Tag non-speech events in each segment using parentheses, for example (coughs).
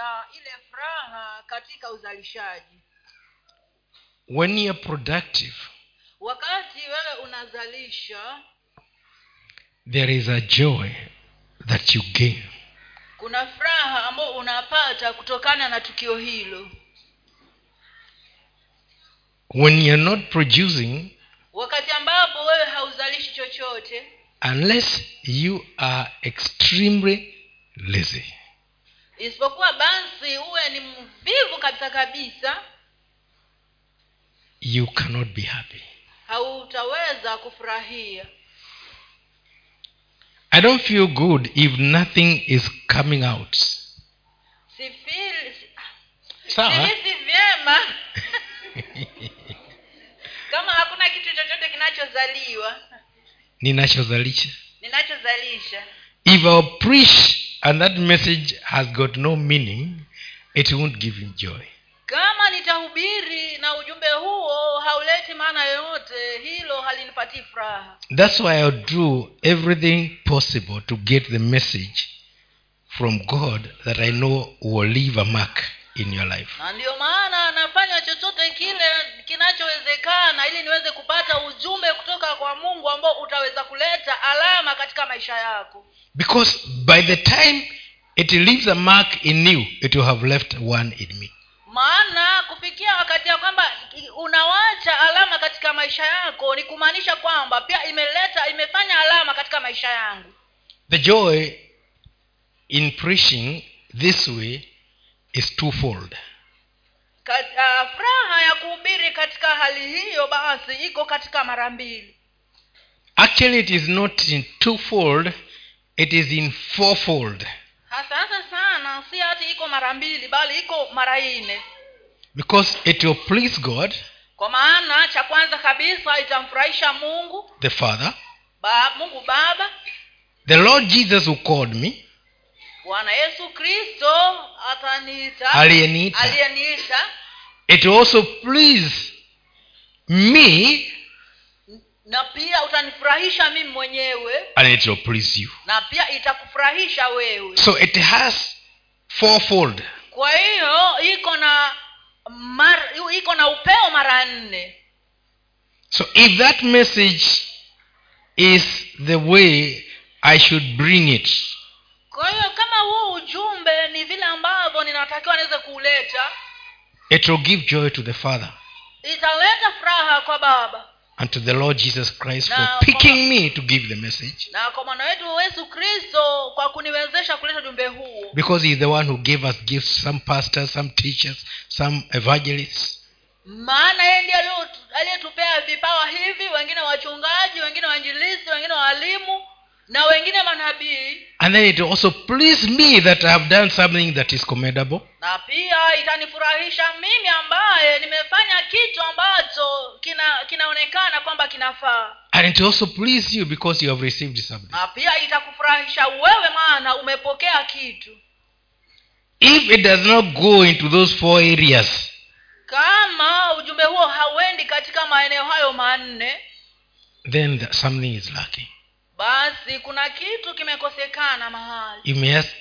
kupata ile furaha katika uzalishaji. When you're productive wakati wewe unazalisha there is a joy that you gain. kuna furaha ambayo unapata kutokana na tukio hilo. When you're not producing wakati ambapo wewe hauzalishi chochote unless you are extremely lazy isipokuwa basi uwe ni mvivu kabisa kabisa you cannot be happy. hautaweza kufurahia. I don't feel good if nothing is coming out. Sifili sihisi vyema. (laughs) Kama hakuna kitu chochote kinachozaliwa. Ninachozalisha. Ninachozalisha. If I'll preach and that message has got no meaning it won't give him joy. Kama nitahubiri na ujumbe huo hauleti maana yoyote hilo halinipatii furaha. That's why i'll do everything possible to get the message from god that i know will leave a mark in your life. Na ndiyo maana nafanya chochote kile kinachowezekana ili niweze kupata ujumbe kutoka kwa mungu ambao utaweza kuleta alama katika maisha yako. Because by the time it leaves a mark in you it will have left one in me. Maana kufikia wakati ya kwamba unawacha alama katika maisha yako ni kumaanisha kwamba pia imeleta imefanya alama katika maisha yangu. The joy in preaching this way is twofold. Kat, uh, furaha ya kuhubiri katika hali hiyo basi iko katika mara mbili. Actually it is not in twofold it is in fourfold. Hasa hasa sana si hati iko mara mbili bali iko mara nne. Because it will please god kwa maana cha kwanza kabisa itamfurahisha mungu the father ba, mungu baba the lord jesus who called me bwana yesu kristo ataniita aliyeniita. aliyeniita. It will also please me. Na pia utanifurahisha mimi mwenyewe. And it will please you. Na pia itakufurahisha wewe. So it has fourfold. Kwa hiyo iko na mar, iko na upeo mara nne. So if that message is the way i should bring it kwa hiyo kama huu ujumbe ni vile ambavyo ninatakiwa niweze kuuleta it will give joy to the father italeta furaha kwa baba. and to the lord jesus christ for picking me to give the message. Na kwa mwana wetu yesu kristo kwa kuniwezesha kuleta ujumbe huu. Because he is the one who gave us gifts some pastors some teachers some evangelists. Maana yeye ndiye aliyetupea vipawa hivi wengine wachungaji wengine wainjilisti wengine walimu na wengine manabii. And then it also please me that i have done something that is commendable. Na pia itanifurahisha mimi ambaye nimefanya kitu ambacho kina kinaonekana kwamba kinafaa. And it also please you because you have received something. Na pia itakufurahisha wewe maana umepokea kitu. If it does not go into those four areas kama ujumbe huo hauendi katika maeneo hayo manne then the, something is lacking basi kuna kitu kimekosekana mahali. You may ask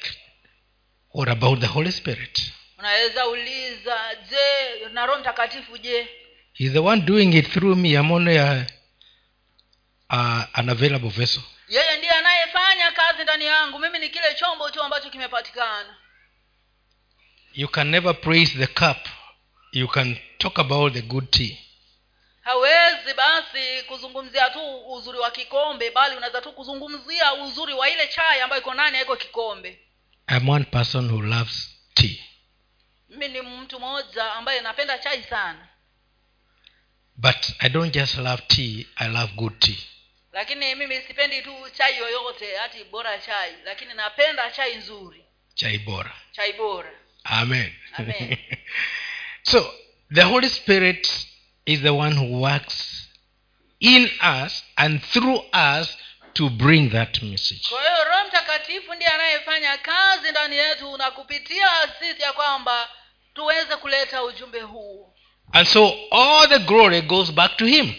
what about the holy spirit? Unaweza uliza je na roho mtakatifu je? He's the one doing it through me. I'm only a, a, an available vessel. Yeye ndiye anayefanya kazi ndani yangu. Mimi ni kile chombo tu ambacho kimepatikana. You can never praise the cup. You can talk about the good tea hawezi basi kuzungumzia tu uzuri wa kikombe bali unaweza tu kuzungumzia uzuri wa ile chai ambayo iko ndani aiko kikombe. I'm one person who loves tea. Mimi ni mtu mmoja ambaye napenda chai sana. But i don't just love tea i love good tea. Lakini mimi sipendi tu chai yoyote hati bora chai. Lakini napenda chai nzuri. Chai bora. Chai bora. Amen, Amen. (laughs) so the holy spirit is the one who works in us and through us to bring that message. Kwa hiyo roho mtakatifu ndiye anayefanya kazi ndani yetu na kupitia sisi ya kwamba tuweze kuleta ujumbe huu. And so all the glory goes back to him.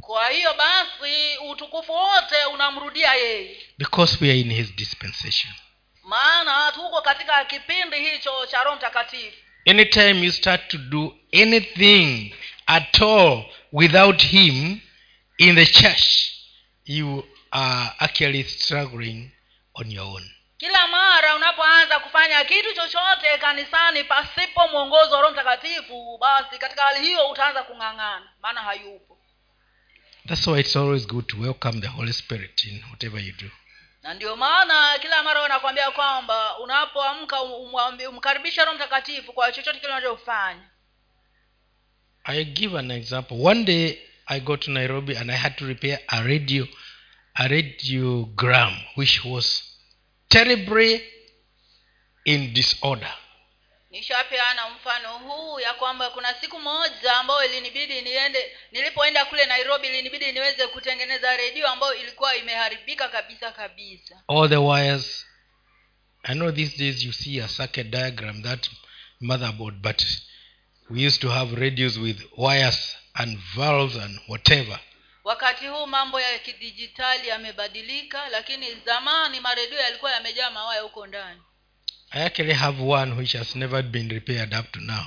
Kwa hiyo basi utukufu wote unamrudia yeye. Because we are in his dispensation. Maana tuko katika kipindi hicho cha roho mtakatifu. Anytime you start to do anything at all without him in the church you are actually struggling on your own. Kila mara unapoanza kufanya kitu chochote kanisani pasipo mwongozo wa roho mtakatifu basi katika hali hiyo utaanza kung'ang'ana maana hayupo. That's why it's always good to welcome the holy spirit in whatever you do. Na ndio maana kila mara wanakwambia kwamba unapoamka umkaribisha umkaribishe roho mtakatifu kwa chochote kile unachofanya i give an example. One day i got to nairobi and i had to repair a radio a radiogram which was terribly in disorder. Nishapeana mfano huu ya kwamba kuna siku moja ambayo ilinibidi niende nilipoenda kule nairobi ilinibidi niweze kutengeneza redio ambayo ilikuwa imeharibika kabisa kabisa. All the wires i know these days you see a circuit diagram that motherboard but we used to have radios with wires and valves and whatever. Wakati huu mambo ya kidijitali yamebadilika lakini zamani maredio yalikuwa yamejaa mawaya huko ndani. I actually have one which has never been repaired up to now.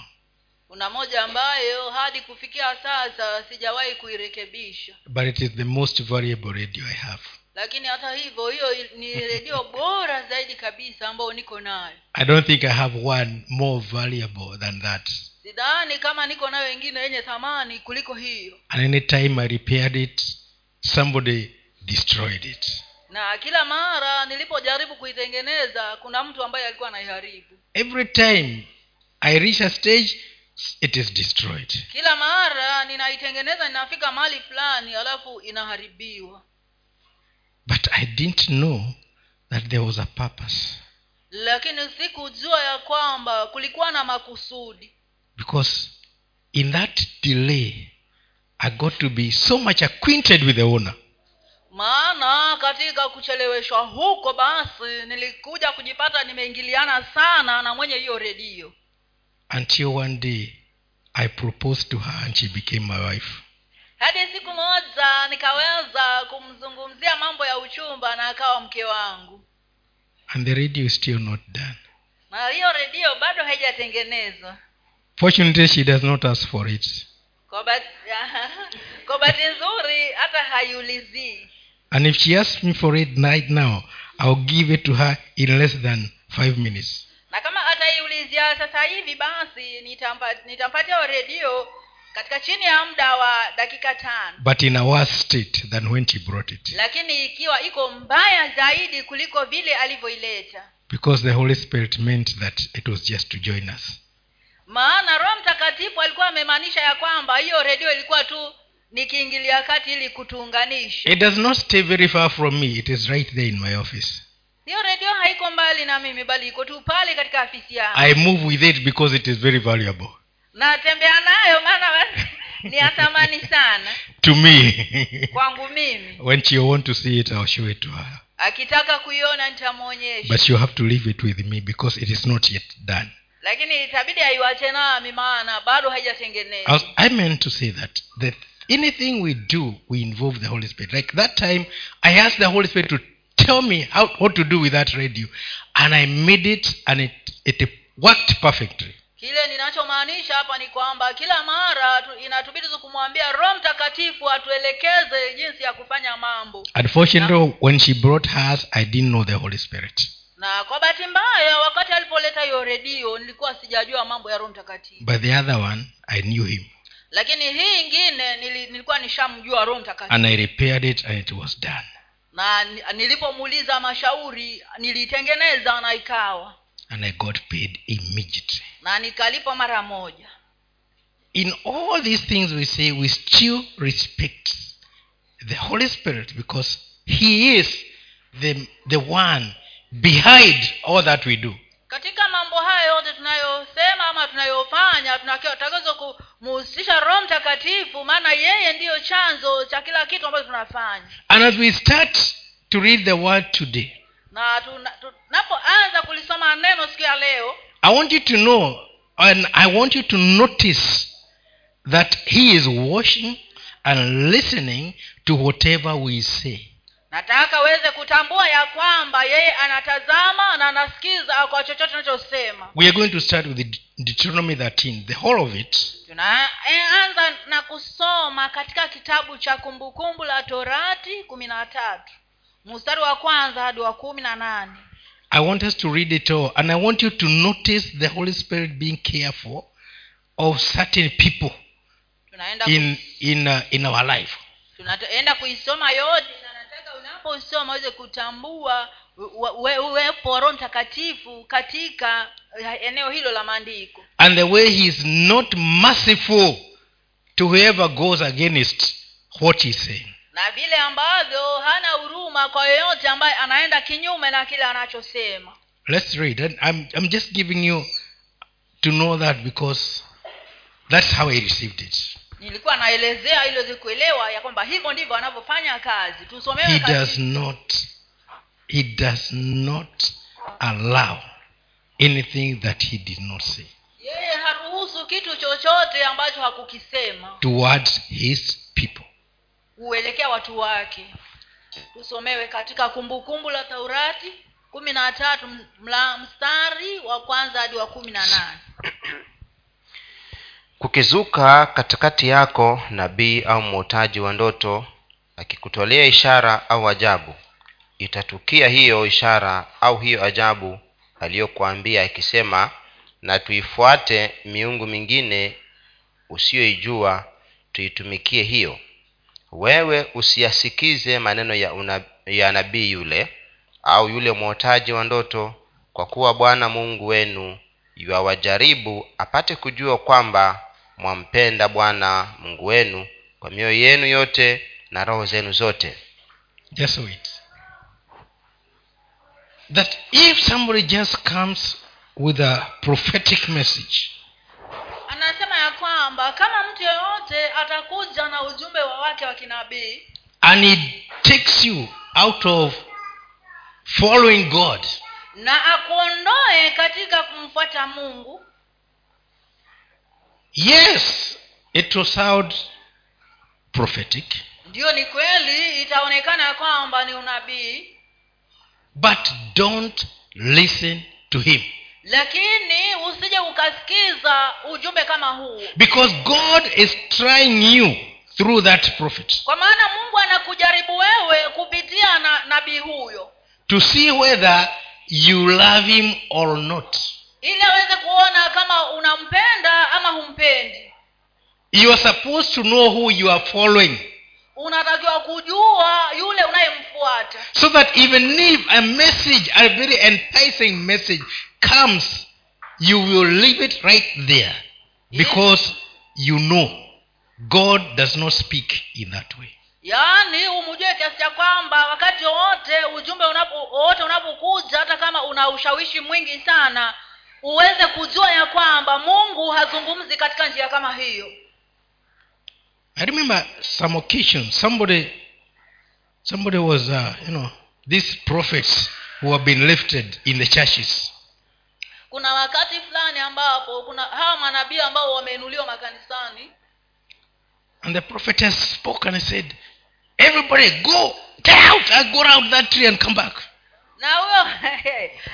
Kuna moja ambayo hadi kufikia sasa sijawahi kuirekebisha. But it is the most valuable radio i have. Lakini hata hivyo hiyo ni redio bora zaidi kabisa ambayo niko nayo. I don't think i have one more valuable than that sidhani kama niko nayo wengine yenye thamani kuliko hiyo. And any time i repaired it somebody destroyed it. Na kila mara nilipojaribu kuitengeneza kuna mtu ambaye alikuwa anaiharibu. Every time i reach a stage it is destroyed. Kila mara ninaitengeneza ninafika mahali fulani alafu inaharibiwa. But i didn't know that there was a purpose. Lakini sikujua ya kwamba kulikuwa na makusudi because in that delay i got to be so much acquainted with the owner. Maana katika kucheleweshwa huko basi nilikuja kujipata nimeingiliana sana na mwenye hiyo redio. Until one day i proposed to her and she became my wife. Hadi siku moja nikaweza kumzungumzia mambo ya uchumba na akawa mke wangu. And the radio is still not done. Na hiyo redio bado haijatengenezwa fortunately she does not ask for it. (laughs) Kwa bahati nzuri hata haiulizii. And if she asks me for it right now i'll give it to her in less than five minutes. Na kama ataiulizia sasa hivi basi nitampa- nitampatia redio katika chini ya muda wa dakika tano. But in a worse state than when she brought it. Lakini ikiwa iko mbaya zaidi kuliko vile alivyoileta. Because the holy spirit meant that it was just to join us maana roho mtakatifu alikuwa amemaanisha ya kwamba hiyo redio ilikuwa tu nikiingilia kati ili kutuunganisha. It does not stay very far from me. It is right there in my office. Hiyo redio haiko mbali na mimi bali iko tu pale katika afisi yangu. I move with it because it is very valuable. Natembea nayo maana ni ya thamani sana. (laughs) To me. Kwangu mimi. When she want to see it i'll show it to her. Akitaka kuiona nitamwonyesha. But you have to leave it with me because it is not yet done lakini itabidi aiwache nami maana bado haijatengenezwa. I meant to say that that anything we do we involve the holy spirit. Like that time i asked the holy spirit to tell me how what to do with that radio. And i made it and it, it worked perfectly. Kile ninachomaanisha hapa ni kwamba kila mara inatubidi tu kumwambia roho mtakatifu atuelekeze jinsi ya kufanya mambo. Unfortunately when she brought hers i didn't know the holy spirit na kwa bahati mbaya wakati alipoleta hiyo redio nilikuwa sijajua mambo ya roho mtakatifu. But the other one i knew him. Lakini hii ingine nilikuwa nishamjua roho mtakatifu. And i repaired it and it was done. Na nilipomuuliza mashauri nilitengeneza na ikawa. And i got paid immediately. Na nikalipa mara moja. In all these things we say we still respect the holy spirit because he is the, the one behind all that we do. Katika mambo hayo yote tunayosema ama tunayofanya tunatakiwa kumuhusisha roho mtakatifu maana yeye ndiyo chanzo cha kila kitu ambacho tunafanya. And as we start to read the word today na tunapoanza kulisoma neno siku ya leo i want you to know and i want you to notice that he is watching and listening to whatever we say nataka aweze kutambua ya kwamba yeye anatazama na anasikiza kwa chochote unachosema we are going to start with deuteronomy 13 the whole of it. Tunaanza na kusoma katika kitabu cha kumbukumbu la torati kumi na tatu. Mstari wa kwanza hadi wa kumi na nane. I want us to read it all and i want you to notice the holy spirit being careful of certain people in in uh, in our life. Tunaenda kuisoma yote na waweze kutambua uwe- uwe- uwepo wa roho mtakatifu katika eneo hilo la maandiko. And the way he is not merciful to whoever goes against what he's saying. Na vile ambavyo hana huruma kwa yoyote ambaye anaenda kinyume na kile anachosema. Let's read. And I'm, i'm just giving you to know that because that's how i received it nilikuwa naelezea ili kuelewa ya kwamba hivyo ndivyo anavyofanya kazi. Tusomewe he does not he does not allow anything that he did not say. Yeye haruhusu kitu chochote ambacho hakukisema. Towards his people. Huelekea watu wake. Tusomewe katika kumbukumbu la taurati kumi na tatu mstari wa kwanza hadi wa kumi na nane (coughs) kukizuka katikati yako nabii au mwotaji wa ndoto akikutolea ishara au ajabu itatukia hiyo ishara au hiyo ajabu aliyokuambia akisema na tuifuate miungu mingine usiyoijua tuitumikie hiyo. Wewe usiyasikize maneno ya, ya nabii yule au yule mwotaji wa ndoto kwa kuwa bwana mungu wenu yuawajaribu apate kujua kwamba mwampenda bwana mungu wenu kwa mioyo yenu yote na roho zenu zote. Just wait. That if somebody just comes with a prophetic message anasema ya kwamba kama mtu yeyote atakuja na ujumbe wa wake wa kinabii and he takes you out of following god na akuondoe katika kumfuata mungu yes it will sound prophetic. Ndio ni kweli itaonekana kwamba ni unabii. But don't listen to him. Lakini usije ukasikiza ujumbe kama huu. Because god is trying you through that prophet kwa maana mungu anakujaribu wewe kupitia na nabii huyo. to see whether you love him or not ili aweze kuona kama unampenda ama humpendi. You are supposed to know who you are following. Unatakiwa kujua yule unayemfuata. So that even if a message a very enticing message comes you will leave it right there. Because you know god does not speak in that way. Yaani umujue kiasi cha kwamba wakati wowote ujumbe wowote unapokuja hata kama una ushawishi mwingi sana uweze kujua ya kwamba mungu hazungumzi katika njia kama hiyo. I remember some occasion somebody somebody was uh, you know these prophets who have been lifted in the churches. Kuna wakati fulani ambapo kuna hawa manabii ambao wameinuliwa makanisani. And the prophetess spoke and said everybody go get out i go around that tree and come back na huyo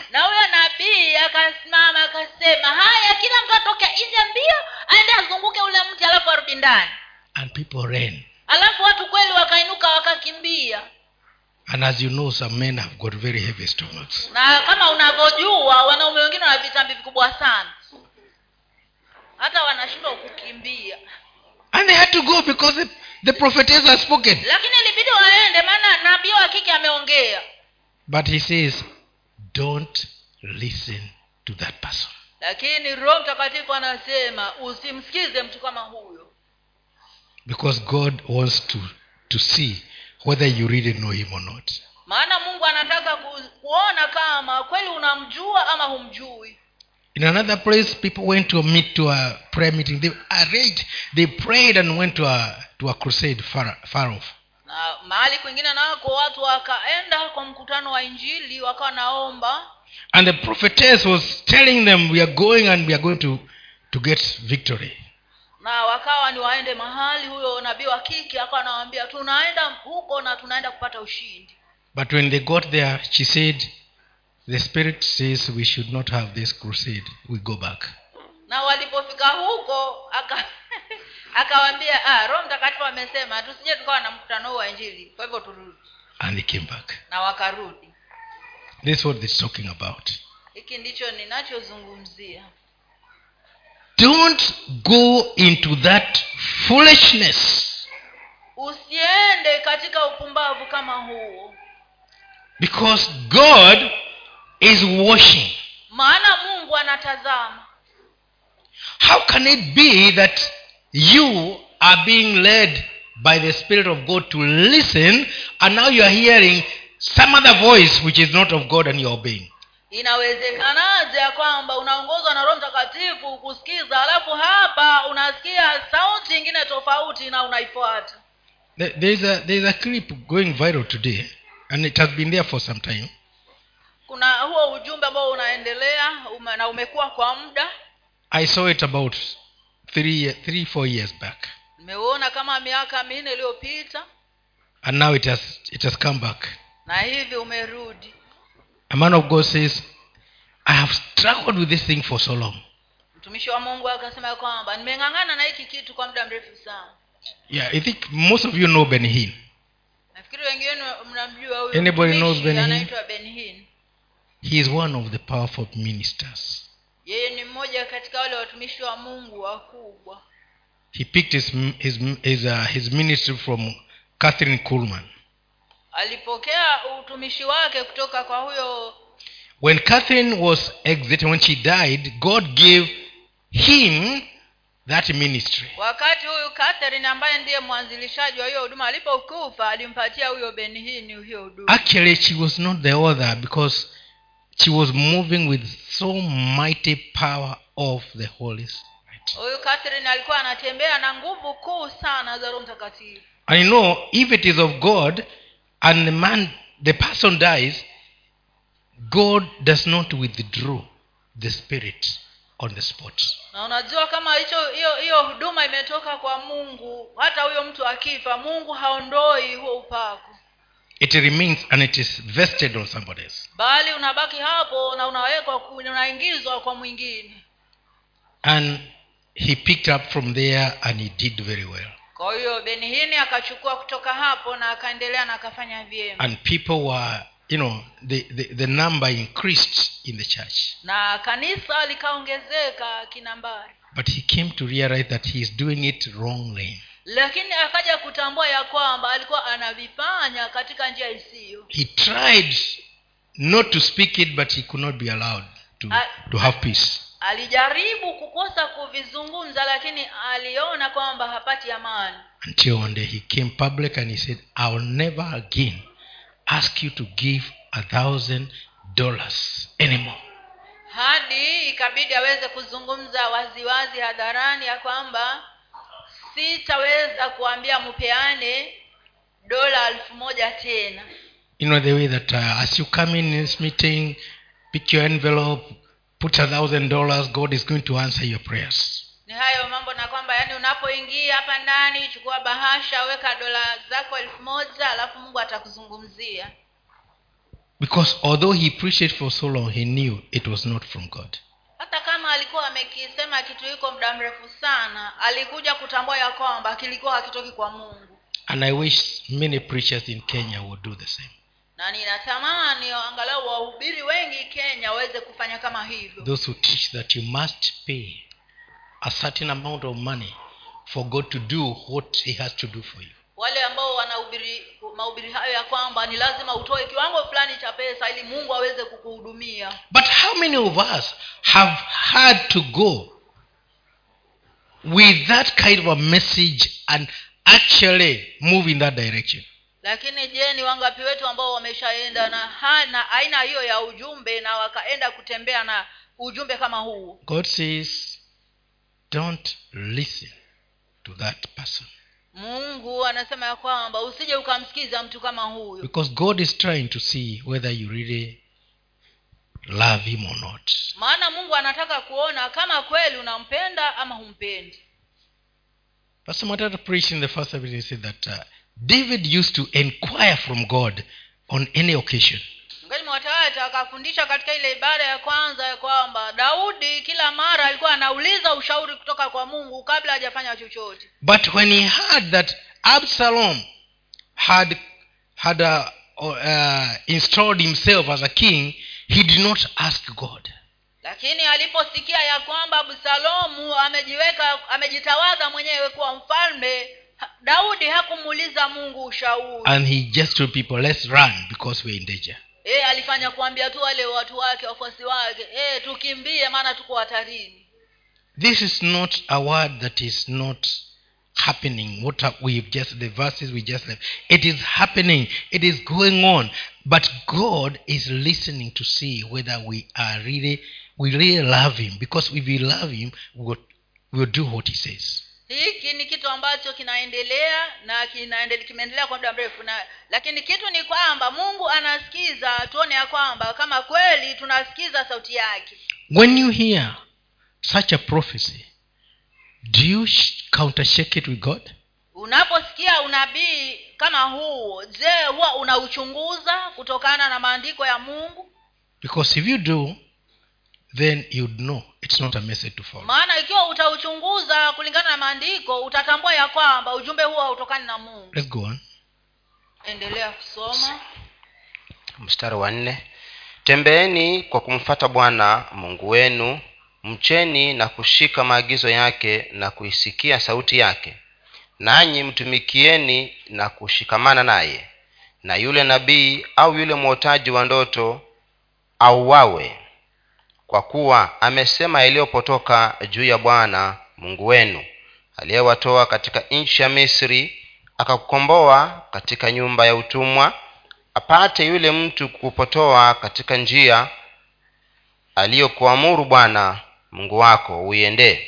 na huyo nabii akasimama akasema haya kila mtu atoke nje mbio aende azunguke ule mti alafu arudi ndani. And people ran. Alafu watu kweli wakainuka wakakimbia. And as you know some men have got very heavy stomachs. Na kama unavyojua wanaume wengine wana vitambi vikubwa sana. Hata wanashindwa kukimbia. And they had to go because the, the prophetess has spoken. Lakini ilibidi waende maana nabii wa kike ameongea but he says don't listen to that person. Lakini roho mtakatifu anasema usimsikize mtu kama huyo. Because god wants to to see whether you really know him or not. Maana mungu anataka ku, kuona kama kweli unamjua ama humjui. In another place people went to meet to a prayer meeting. They arranged they prayed and went to a to a crusade far, far off na mahali kwingine nako watu wakaenda kwa mkutano wa injili wakawa naomba and the prophetess was telling them we are going and we are going to to get victory na wakawa ni waende mahali huyo nabii wa kike akawa anawaambia tunaenda huko na tunaenda kupata ushindi But when they got there, she said, The Spirit says we should not have this crusade. We go back. na walipofika huko aka akawambia ah, roho mtakatifu amesema tusije tukawa na mkutano huu wa injili. Kwa hivyo turudi. And came back. na wakarudi. This is what this talking about. hiki ndicho ninachozungumzia. Don't go into that foolishness. Usiende katika upumbavu kama huo. Because God is watching. maana mungu anatazama. How can it be that you are being led by the Spirit of God to listen and now you are hearing some other voice which is not of God and you are obeying? inawezekanaje ya kwamba unaongozwa na roho mtakatifu kusikiza alafu hapa unasikia sauti ingine tofauti na unaifuata There- is a, there is a clip going viral today and it has been there for some time. kuna huo ujumbe ambao unaendelea na umekuwa kwa muda I saw it about three, three, four years back. nimeuona kama miaka minne iliyopita And now it has, it has come back. na hivi umerudi A man of God says, I have struggled with this thing for so long. mtumishi wa mungu akasema kwamba nimeng'ang'ana na hiki kitu kwa muda mrefu sana Yeah, I think most of you know Ben Hinn. nafikiri wengine mnamjua huyu Anybody knows Ben Hinn? ben Hinn. He is one of the powerful ministers. Yeye ni mmoja katika wale watumishi wa mungu wakubwa. He picked his, his, his, uh, his ministry from Catherine kulman alipokea utumishi wake kutoka kwa huyo When Catherine was exiting, when she died, God gave him that ministry. wakati huyu catherine ambaye ndiye mwanzilishaji wa hiyo huduma alipokufa alimpatia huyo benhini hiyo huduma. Actually, she was not the author because she was moving with so mighty power of the Holy Spirit. huyu catherine alikuwa anatembea na nguvu kuu sana za roho mtakatifu I know if it is of God and the man, the person dies, God does not withdraw the spirit on the spot. na unajua kama hicho hiyo hiyo huduma imetoka kwa mungu hata huyo mtu akifa mungu haondoi huo upako It remains and it is vested on somebody else. bali unabaki hapo na unawekwa unaingizwa kwa mwingine And he picked up from there and he did very well. kwa hiyo benihini akachukua kutoka hapo na akaendelea na akafanya vyema And people were, you know, the, the, the number increased in the church. na kanisa likaongezeka kinambari But he came to realize that he is doing it wrongly. Lakini akaja kutambua ya kwamba alikuwa anavifanya katika njia isiyo He tried not to speak it, but he could not be allowed to, A, to have peace. alijaribu kukosa kuvizungumza lakini aliona kwamba hapati amani Until one day he came public and he said, I never again ask you to give a thousand dollars anymore. hadi ikabidi aweze kuzungumza waziwazi hadharani ya kwamba sitaweza kuambia mpeane dola elfu moja tena You know, the way that uh, as you come in this meeting, pick your envelope, put a thousand dollars, God is going to answer your prayers. ni hayo mambo na kwamba yani unapoingia hapa ndani chukua bahasha weka dola zako elfu moja alafu mungu atakuzungumzia Because although he preached for so long, he knew it was not from God. Hata kama alikuwa amekisema kitu hiko muda mrefu sana alikuja kutambua ya kwamba kilikuwa hakitoki kwa mungu And I wish many preachers in Kenya would do the same. na ninatamani angalau wahubiri wengi kenya waweze kufanya kama hivyo Those who teach that you must pay a certain amount of money for God to do what he has to do for you. Wale ambao wanahubiri mahubiri hayo ya kwamba ni lazima utoe kiwango fulani cha pesa ili mungu aweze kukuhudumia But how many of us have had to go with that kind of a message and actually move in that direction? lakini je ni wangapi wetu ambao wameshaenda na, na aina hiyo ya ujumbe na wakaenda kutembea na ujumbe kama huu God says, don't listen to that person. Mungu anasema ya kwamba usije ukamsikiza mtu kama huyo Because God is trying to see whether you really love him or not. maana mungu anataka kuona kama kweli unampenda ama humpendi Pastor Matata preached in the first service, he said that uh, David used to inquire from God on any occasion. Mgeni mwatata akafundisha katika ile ibada ya kwanza ya kwamba daudi kila mara alikuwa anauliza ushauri kutoka kwa mungu kabla hajafanya chochote But when he heard that Absalom had had a, uh, installed himself as a king, he did not ask God. lakini aliposikia ya kwamba absalomu amejiweka amejitawaza mwenyewe kuwa mfalme daudi hakumuuliza mungu ushauri And he just told people, let's run because we're in danger. E, alifanya kuambia tu wale watu wake wafuasi wake e, tukimbie maana tuko hatarini This is not a word that is not happening. What we just the verses we just left. It is happening. It is going on. But God is listening to see whether we are really we really love him. Because if we love him, we'll, will, we will do what he says. Hiki ni kitu ambacho kinaendelea na kimeendelea kwa muda mrefu na lakini kitu ni kwamba mungu anasikiza tuone ya kwamba kama kweli tunasikiza sauti yake When you hear such a prophecy, do you sh- countershake it with God? unaposikia unabii kama huo je huwa unauchunguza kutokana na maandiko ya mungu Because if you do, then you'd know it's not a message to follow. maana ikiwa utauchunguza kulingana na maandiko utatambua ya kwamba ujumbe huo hautokani na mungu. Let's go on. endelea kusoma. Mstari wa nne. Tembeeni kwa kumfata bwana mungu wenu mcheni na kushika maagizo yake na kuisikia sauti yake. Nanyi mtumikieni na kushikamana naye. Na yule nabii au yule mwotaji wa ndoto auawe kwa kuwa amesema yaliyopotoka juu ya bwana mungu wenu aliyewatoa katika nchi ya misri akakukomboa katika nyumba ya utumwa apate yule mtu kupotoa katika njia aliyokuamuru bwana mungu wako uiendee.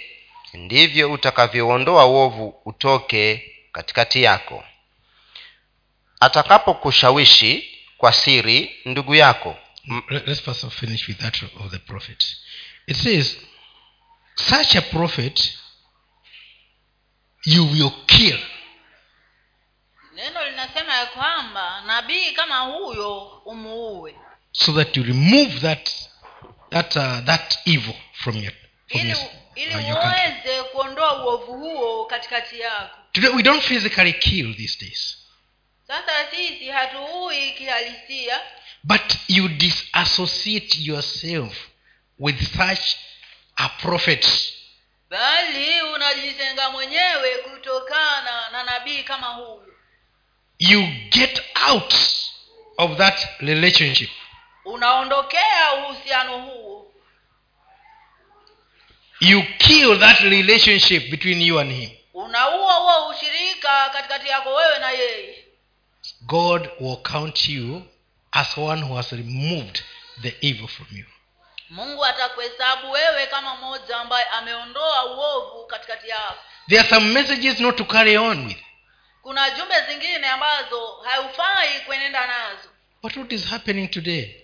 Ndivyo utakavyoondoa uovu utoke katikati yako. Atakapokushawishi kwa siri ndugu yako let's first of finish with that of the prophet. It says such a prophet you will kill. Neno linasema ya kwamba nabii kama huyo umuue. So that you remove that that uh, that evil from your from ili your, ili uh, your country. uweze kuondoa uovu huo katikati yako. Today we don't physically kill these days sasa sisi hatuui kihalisia. But you disassociate yourself with such a prophet. Bali unajitenga mwenyewe kutokana na nabii kama huyu. You get out of that relationship. Unaondokea uhusiano huo. You kill that relationship between you and him. Unaua huo ushirika katikati yako wewe na yeye god will count you as one who has removed the evil from you. Mungu atakuhesabu wewe kama mmoja ambaye ameondoa uovu katikati yako. There are some messages not to carry on with. Kuna jumbe zingine ambazo haufai kuenenda nazo. But what is happening today?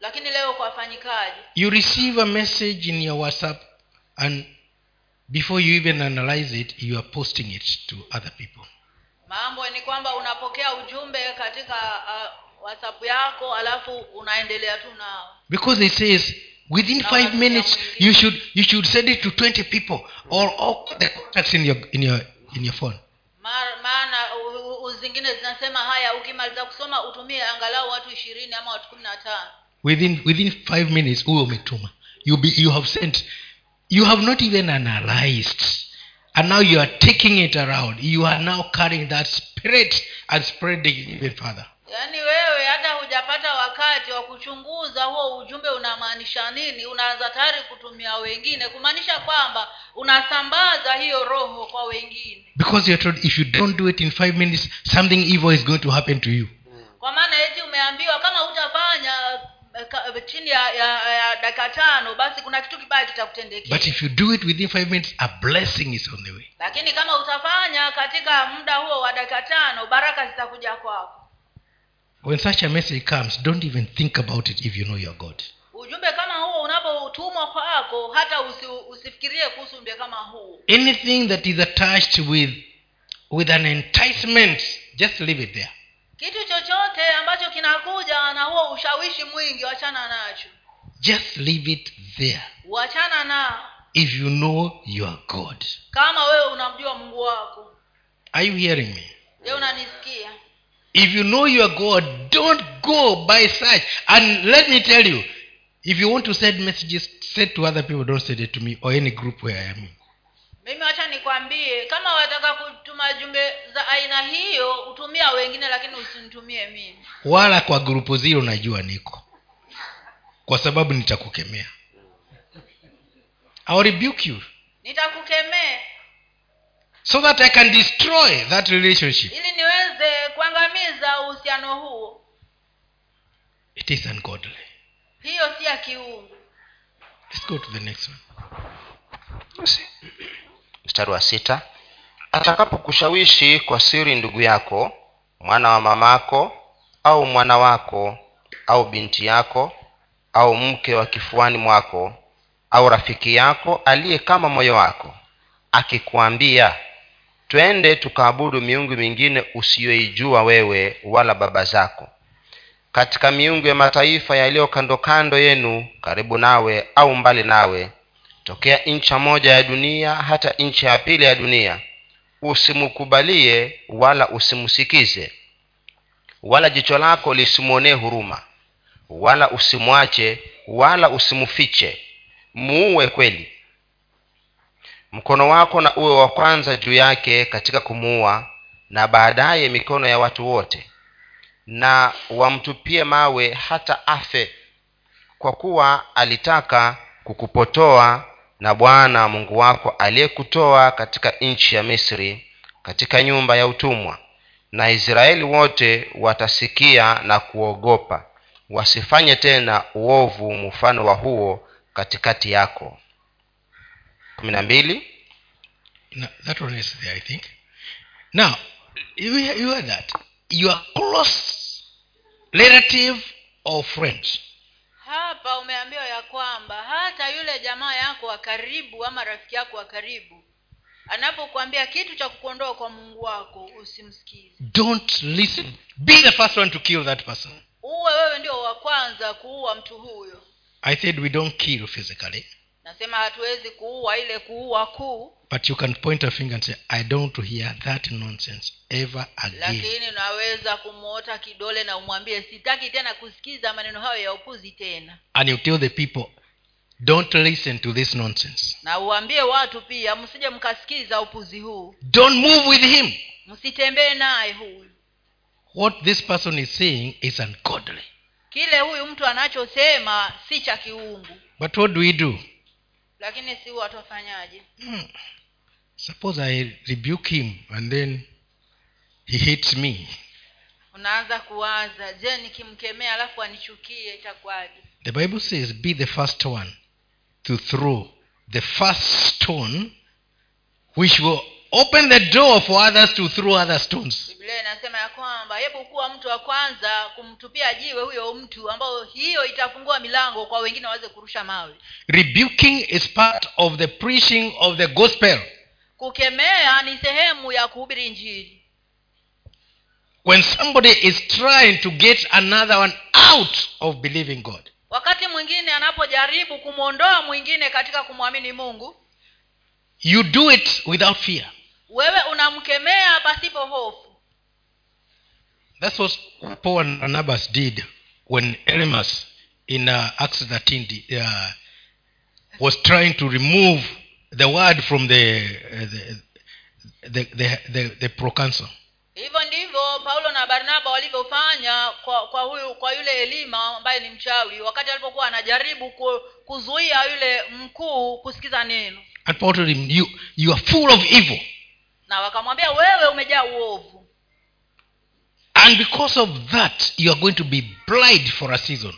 Lakini leo kwa wafanyikaji you receive a message in your whatsapp and before you even analyze it you are posting it to other people mambo ni kwamba unapokea ujumbe katika uh, whatsapp yako alafu unaendelea tu nao. Because it says within five minutes you should you should send it to 20 people or all the contacts in your in your in your phone. Maana zingine zinasema haya ukimaliza kusoma utumie angalau watu ishirini ama watu kumi na tano. Within within five minutes huyo umetuma. You be you have sent you have not even analyzed and now you are taking it around. You are now carrying that spirit and spreading it further. Yaani wewe hata hujapata wakati wa kuchunguza huo ujumbe unamaanisha nini? Unaanza tayari kutumia wengine kumaanisha kwamba unasambaza hiyo roho kwa wengine. Because you're told if you don't do it in five minutes something evil is going to happen to you. Kwa maana eti umeambiwa kama hutafanya ka- chini ya, ya, ya dakika tano basi kuna kitu kibaya kitakutendekea but if you do it within five minutes a blessing is on the way. Lakini kama utafanya katika muda huo wa dakika tano baraka zitakuja kwako. When such a message comes don't even think about it if you know your god. Ujumbe kama huo unapotumwa kwako hata usi, usifikirie kuhusu ujumbe kama huo. Anything that is attached with with an enticement just leave it there kitu chochote ambacho kina huo ushawishi mwingi wachana nacho. Just leave it there. Wachana nao if you know your god. Kama wewe unamjua mungu wako. Are you hearing me? Je unanisikia? If you know your god don't go by such and let me tell you if you want to send messages send to other people don't send it to me or any group where i am. in mimi wacha nikwambie kama wataka kutuma jumbe za aina hiyo utumia wengine lakini usinitumie mimi. Wala kwa grupu zile unajua niko. Kwa sababu nitakukemea. I'll rebuke you. Nitakukemea. So that i can destroy that relationship. Ili niweze kuangamiza uhusiano huo. It is ungodly. Hiyo si ya kiungu. Let's go to the next one mstari wa sita atakapokushawishi kwa siri ndugu yako mwana wa mamako au mwana wako au binti yako au mke wa kifuani mwako au rafiki yako aliye kama moyo wako akikuambia twende tukaabudu miungu mingine usiyoijua wewe wala baba zako katika miungu ya mataifa yaliyo kando kando yenu karibu nawe au mbali nawe tokea ncha moja ya dunia hata ncha ya pili ya dunia usimkubalie wala usimsikize wala jicho lako lisimwonee huruma wala usimwache wala usimfiche. Muue kweli. Mkono wako na uwe wa kwanza juu yake katika kumuua na baadaye mikono ya watu wote na wamtupie mawe hata afe kwa kuwa alitaka kukupotoa na bwana mungu wako aliyekutoa katika nchi ya misri katika nyumba ya utumwa. Na israeli wote watasikia na kuogopa. Wasifanye tena uovu mfano wa huo katikati yako. Kumi na mbili hapa umeambiwa ya kwamba hata yule jamaa yako wa karibu ama rafiki yako wa karibu anapokuambia kitu cha kukuondoa kwa mungu wako usimsikize. Don't listen. Be the first one to kill that person. Uwe wewe ndio wa kwanza kuua mtu huyo. I said we don't kill physically nasema hatuwezi kuua ile kuua kuu. but you can point a finger and say i don't hear that nonsense ever again. Lakini unaweza kumwota kidole na umwambie sitaki tena kusikiza maneno hayo ya upuzi tena. And you tell the people don't listen to this nonsense. Na uambie watu pia msije mkasikiza upuzi huu. Don't move with him. Msitembee naye huyu. What this person is saying is ungodly. Kile huyu mtu anachosema si cha kiungu. But what do we do? Lakini si watu wafanyaje? Hmm. suppose i rebuke him and then he hates me. Unaanza kuwaza je nikimkemea alafu anichukie itakuwaje? The bible says be the first one to throw the first stone which will open the door for others to throw other stones. Biblia inasema ya kwamba hebu kuwa mtu wa kwanza kumtupia jiwe huyo mtu ambao hiyo itafungua milango kwa wengine waweze kurusha mawe. Rebuking is part of the preaching of the gospel. Kukemea ni sehemu ya kuhubiri njiri when somebody is trying to get another one out of believing god. Wakati mwingine anapojaribu kumwondoa mwingine katika kumwamini mungu you do it without fear. wewe unamkemea pasipo hofu. That's what paul and barnabas did when Elymas in uh, acts 13 uh, was trying to remove the word from the uh, the, the, the, the, the proconsul. Hivyo ndivyo barnaba walivyofanya kwa kwa huyu kwa yule elima ambaye ni mchawi wakati alipokuwa anajaribu ku, kuzuia yule mkuu kusikiza neno. And paul told him you, you are full of evil. Na wakamwambia wewe umejaa uovu. And because of that you are going to be blind for a season.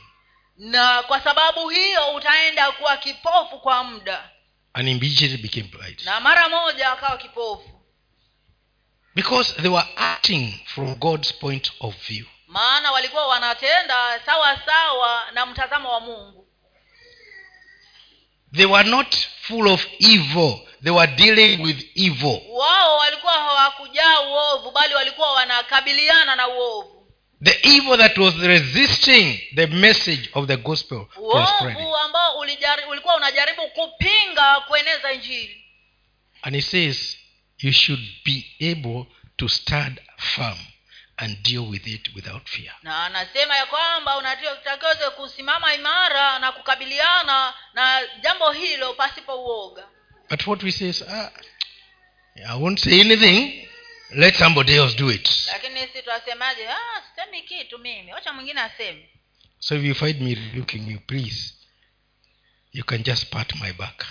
Na kwa sababu hiyo utaenda kuwa kipofu kwa muda. And immediately became blind. Na mara moja akawa kipofu because they were acting from god's point of view. Maana walikuwa wanatenda sawa sawa na mtazamo wa mungu. They were not full of evil. They were dealing with evil. Wao walikuwa hawakujaa uovu bali walikuwa wanakabiliana na uovu. The evil that was resisting the message of the gospel uovu ambao ulikuwa unajaribu kupinga kueneza injili. And he says you should be able to stand firm and deal with it without fear. Na anasema ya kwamba unatakiwa kusimama imara na kukabiliana na jambo hilo pasipo uoga. But what we say is ah, i won't say anything. Let somebody else do it. Lakini si twasemaje? Ah, sisemi kitu mimi. Wacha mwingine aseme. So if you find me rebuking you please you can just pat my back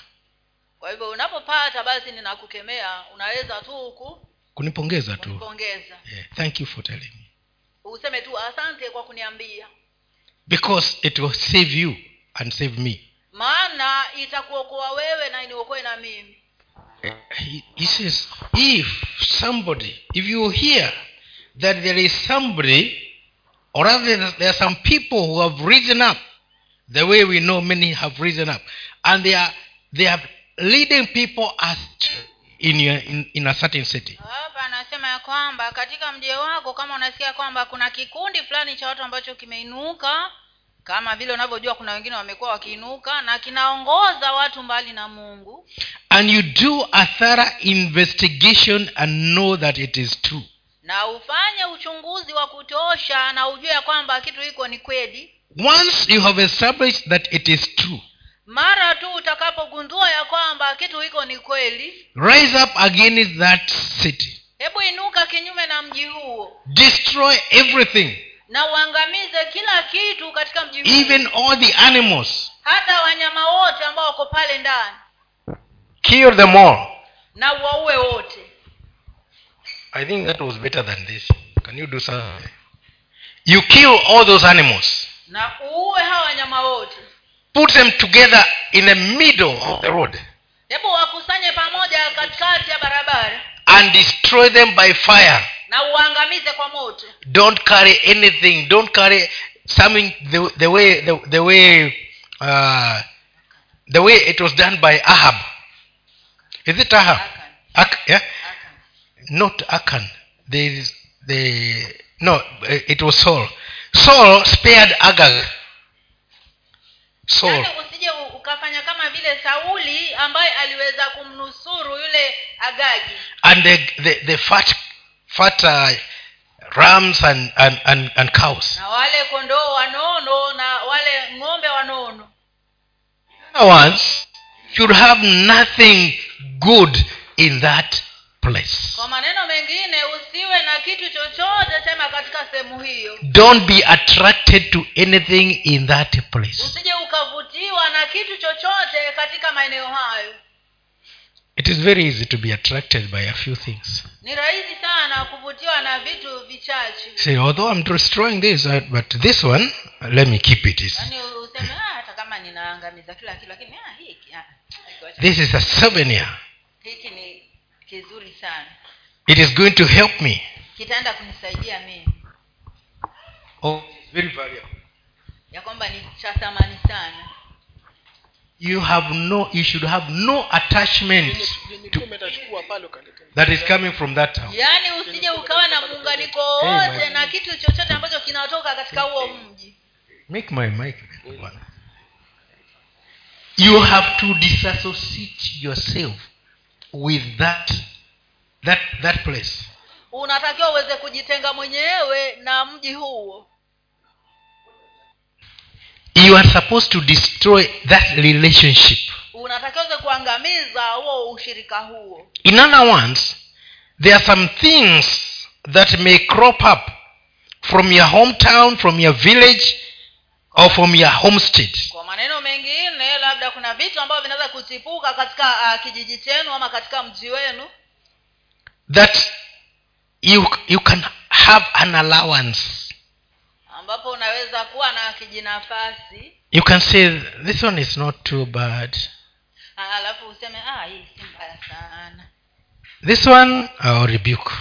kwa hivyo unapopata basi ninakukemea unaweza tu ku- kunipongeza tu. kunipongeza. Yeah, thank you for telling me. Useme tu asante kwa kuniambia. Because it will save you and save me. Maana itakuokoa wewe na iniokoe na mimi. He, he says if somebody if you hear that there is somebody or rather there are some people who have risen up the way we know many have risen up and they are they are leading people astray in, your, in, in a certain city. Hapa anasema ya kwamba katika mji wako kama unasikia kwamba kuna kikundi fulani cha watu ambacho kimeinuka kama vile unavyojua kuna wengine wamekuwa wakiinuka na kinaongoza watu mbali na mungu. And you do a thorough investigation and know that it is true. Na ufanye uchunguzi wa kutosha na ujue ya kwamba kitu hiko ni kweli. Once you have established that it is true mara tu utakapogundua ya kwamba kitu hiko ni kweli rise up against that city. hebu inuka kinyume na mji huo. Destroy everything. Na uangamize kila kitu katika mji huo. Even all the animals. Hata wanyama wote ambao wako pale ndani. Kill them all. Na waue wote. I think that was better than this. Can you do something? You kill all those animals. Na uue hawa wanyama wote put them together in the middle of the road hebu wakusanye pamoja katikati ya barabara. and destroy them by fire. Na uangamize kwa moto. Don't carry anything. Don't carry something the, the way the, the way uh, the way it was done by ahab. Is it ahab? Ak, yeah? Akan. not akan there is the no it was saul. Saul spared agag saul yaani usije ukafanya kama vile sauli ambaye aliweza kumnusuru yule agagi. and the the, the fat fat uh, rams and, and, and, and cows. Na wale kondoo wanono na wale ng'ombe wanono. Once should have nothing good in that place. Kwa maneno mengine usiwe na kitu chochote chema katika sehemu hiyo. Don't be attracted to anything in that place. Usije ukavutiwa na kitu chochote katika maeneo hayo. It is very easy to be attracted by a few things. Say although i'm destroying this uh, but this one let me keep it yaani "Ah, ah, ah, this is a souvenir hiki ni kizuri sana it is going to help me. Kitaenda kunisaidia mimi. Oh very valuable. Ya kwamba ni cha thamani sana. You have no you should have no attachment ukaleta that is coming from that town. Yaani usije ukawa na muunganiko wowote na kitu chochote ambacho kinatoka katika huo mji. Make my mic you have to disassociate yourself with that that that place. Unatakiwa uweze kujitenga mwenyewe na mji huo. You are supposed to destroy that relationship. Unatakiwa uweze kuangamiza huo ushirika huo. In other words there are some things that may crop up from your hometown from your village or from your homestead. Kwa maneno mengine labda kuna vitu ambavyo vinaweza kuchipuka katika uh, kijiji chenu ama katika mji wenu that you you can have an allowance. Ambapo unaweza kuwa na kijinafasi. You can say this one is not too bad. Ah, alafu useme ah, hii si mbaya sana. This one i'll rebuke.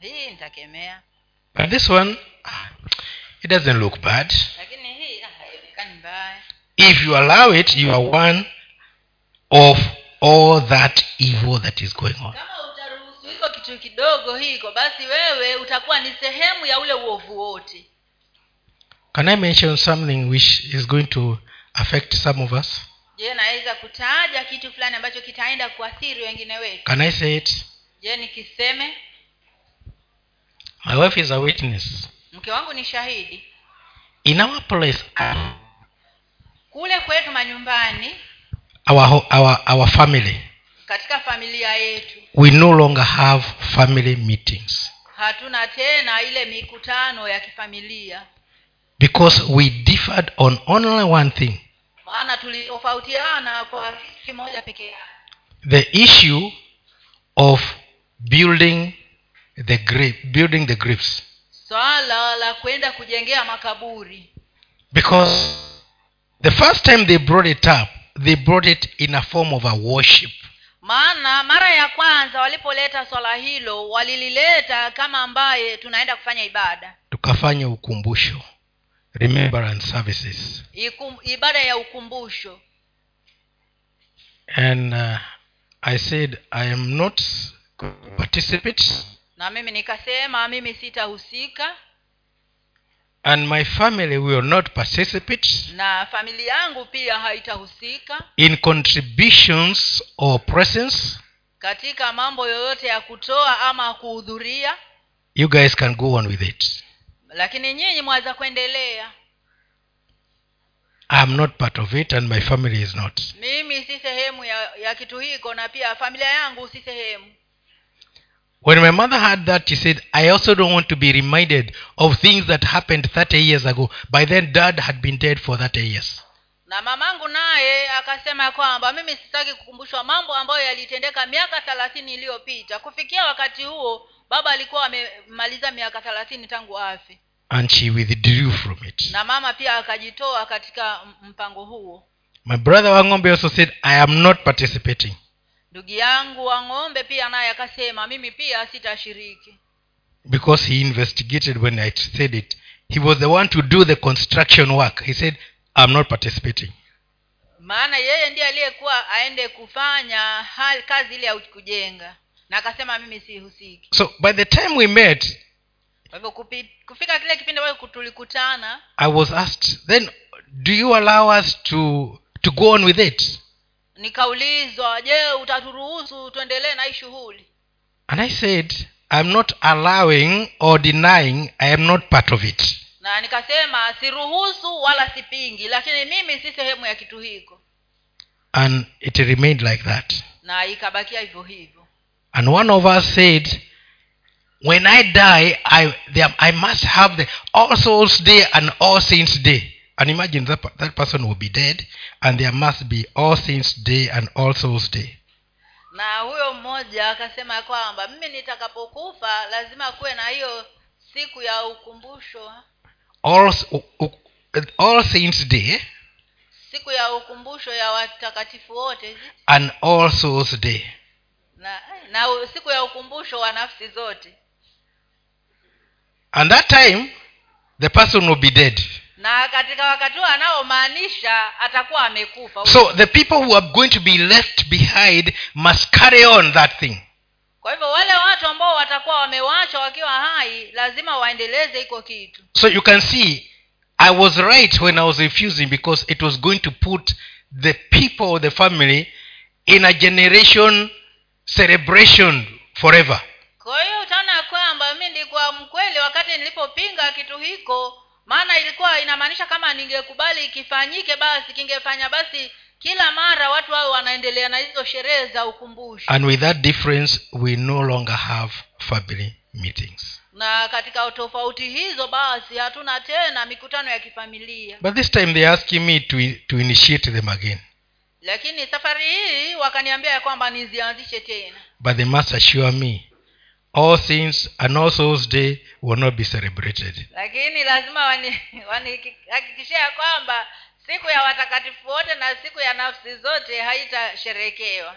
Hii nitakemea. But this one it doesn't look bad. Lakini hii ah, haionekani mbaya. If you allow it you are one of all that evil that is going on. Kama utaruhusu kitu kidogo hiko basi wewe utakuwa ni sehemu ya ule uovu wote. Can i mention something which is going to affect some of us? Je naweza kutaja kitu fulani ambacho kitaenda kuathiri wengine wetu? Can i say it? Je nikiseme? My wife is a witness. Mke wangu ni shahidi. In our place kule kwetu manyumbani our, our, our family katika familia yetu. We no longer have family meetings. Hatuna tena ile mikutano ya kifamilia. Because we differed on only one thing. Maana tulitofautiana kwa kimoja peke yake the issue of building the grave building the graves. Swala la kwenda kujengea makaburi. Because the first time they brought it up they brought it in a form of a worship maana mara ya kwanza walipoleta swala hilo walilileta kama ambaye tunaenda kufanya ibada. Tukafanya ukumbusho. Remembrance services. Ikum, ibada ya ukumbusho. And uh, i said i am not participate. Na mimi nikasema mimi sitahusika and my family will not participate na familia yangu pia haitahusika in contributions or presence katika mambo yoyote ya kutoa ama kuhudhuria. You guys can go on with it. Lakini nyinyi mwaweza kuendelea. I am not part of it and my family is not. Mimi si sehemu ya, ya kitu hiko na pia familia yangu si sehemu when my mother heard that she said i also don't want to be reminded of things that happened 30 years ago. By then dad had been dead for 30 years. Na mamangu naye akasema kwamba mimi sitaki kukumbushwa mambo ambayo yalitendeka miaka thelathini iliyopita. Kufikia wakati huo baba alikuwa amemaliza miaka thelathini tangu afe. And she withdrew from it. Na mama pia akajitoa katika mpango huo. My brother wangombe also said i am not participating ndugu yangu wa ng'ombe pia naye akasema mimi pia sitashiriki. Because he investigated when i said it he was the one to do the construction work. He said i'm not participating. Maana yeye ndiye aliyekuwa aende kufanya hal, kazi ile ya kujenga. Na akasema mimi sihusiki. So by the time we met kwa hivyo kufika kile kipindi ambacho tulikutana i was asked then do you allow us to to go on with it nikaulizwa je utaturuhusu tuendelee na hii shughuli? And i said i'm not allowing or denying i am not part of it. Na nikasema siruhusu wala sipingi lakini mimi si sehemu ya kitu hiko. And it remained like that. Na ikabakia hivyo hivyo. And one of us said when i die i, they, I must have the all souls day and all saints day and imagine that, that person will be dead and there must be all saints day and all souls day. Na huyo mmoja akasema kwamba mimi nitakapokufa lazima kuwe na hiyo siku ya ukumbusho. All, all saints day. Siku ya ukumbusho ya watakatifu wote and all souls day. Na, na siku ya ukumbusho wa nafsi zote. And that time the person will be dead na katika wakati huo anaomaanisha atakuwa amekufa so the people who are going to be left behind must carry on that thing. Kwa hivyo wale watu ambao watakuwa wamewachwa wakiwa hai lazima waendeleze hiko kitu. So you can see i was right when i was refusing because it was going to put the people of the family in a generation celebration forever. Kwa hiyo utaona kwamba mi nilikuwa mkweli wakati nilipopinga kitu hiko maana ilikuwa inamaanisha kama ningekubali ikifanyike basi kingefanya basi kila mara watu hao wanaendelea na hizo sherehe za ukumbusho. And with that difference we no longer have family meetings. Na katika tofauti hizo basi hatuna tena mikutano ya kifamilia. But this time they asking me to, to initiate them again. Lakini safari hii wakaniambia ya kwamba nizianzishe tena. But they must assure me all things and all souls day will not be celebrated. Lakini lazima wanihakikishia wani ya kwamba siku ya watakatifu wote na siku ya nafsi zote haitasherekewa.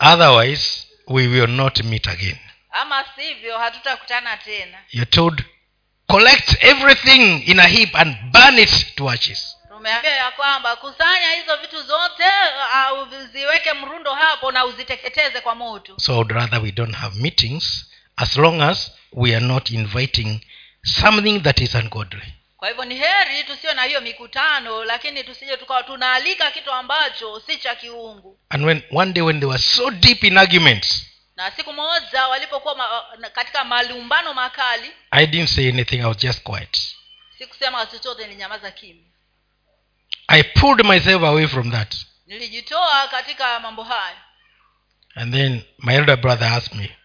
Otherwise we will not meet again. Ama sivyo hatutakutana tena. You told collect everything in a heap and burn it to ashes tumeambia ya kwamba kusanya hizo vitu zote au ziweke mrundo hapo na uziteketeze kwa moto so i would rather we don't have meetings as long as we are not inviting something that is ungodly kwa hivyo ni heri tusiwe na hiyo mikutano lakini tusije tukawa tunaalika kitu ambacho si cha kiungu And when one day when they were so deep in arguments, na siku moja walipokuwa ma, katika malumbano makali I didn't say anything. I was just quiet. sikusema chochote nilinyamaza kimya I pulled myself away from that. nilijitoa katika mambo hayo And then my elder brother asked me,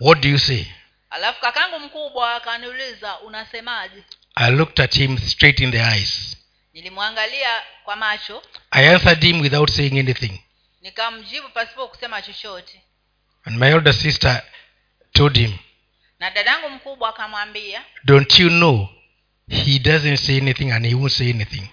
What do you say? alafu kakangu mkubwa akaniuliza unasemaje I looked at him straight in the eyes. nilimwangalia kwa macho I answered him without saying anything. nikamjibu pasipo kusema chochote And my elder sister told him, na dadangu mkubwa akamwambia Don't you know he doesn't say anything and he won't say anything?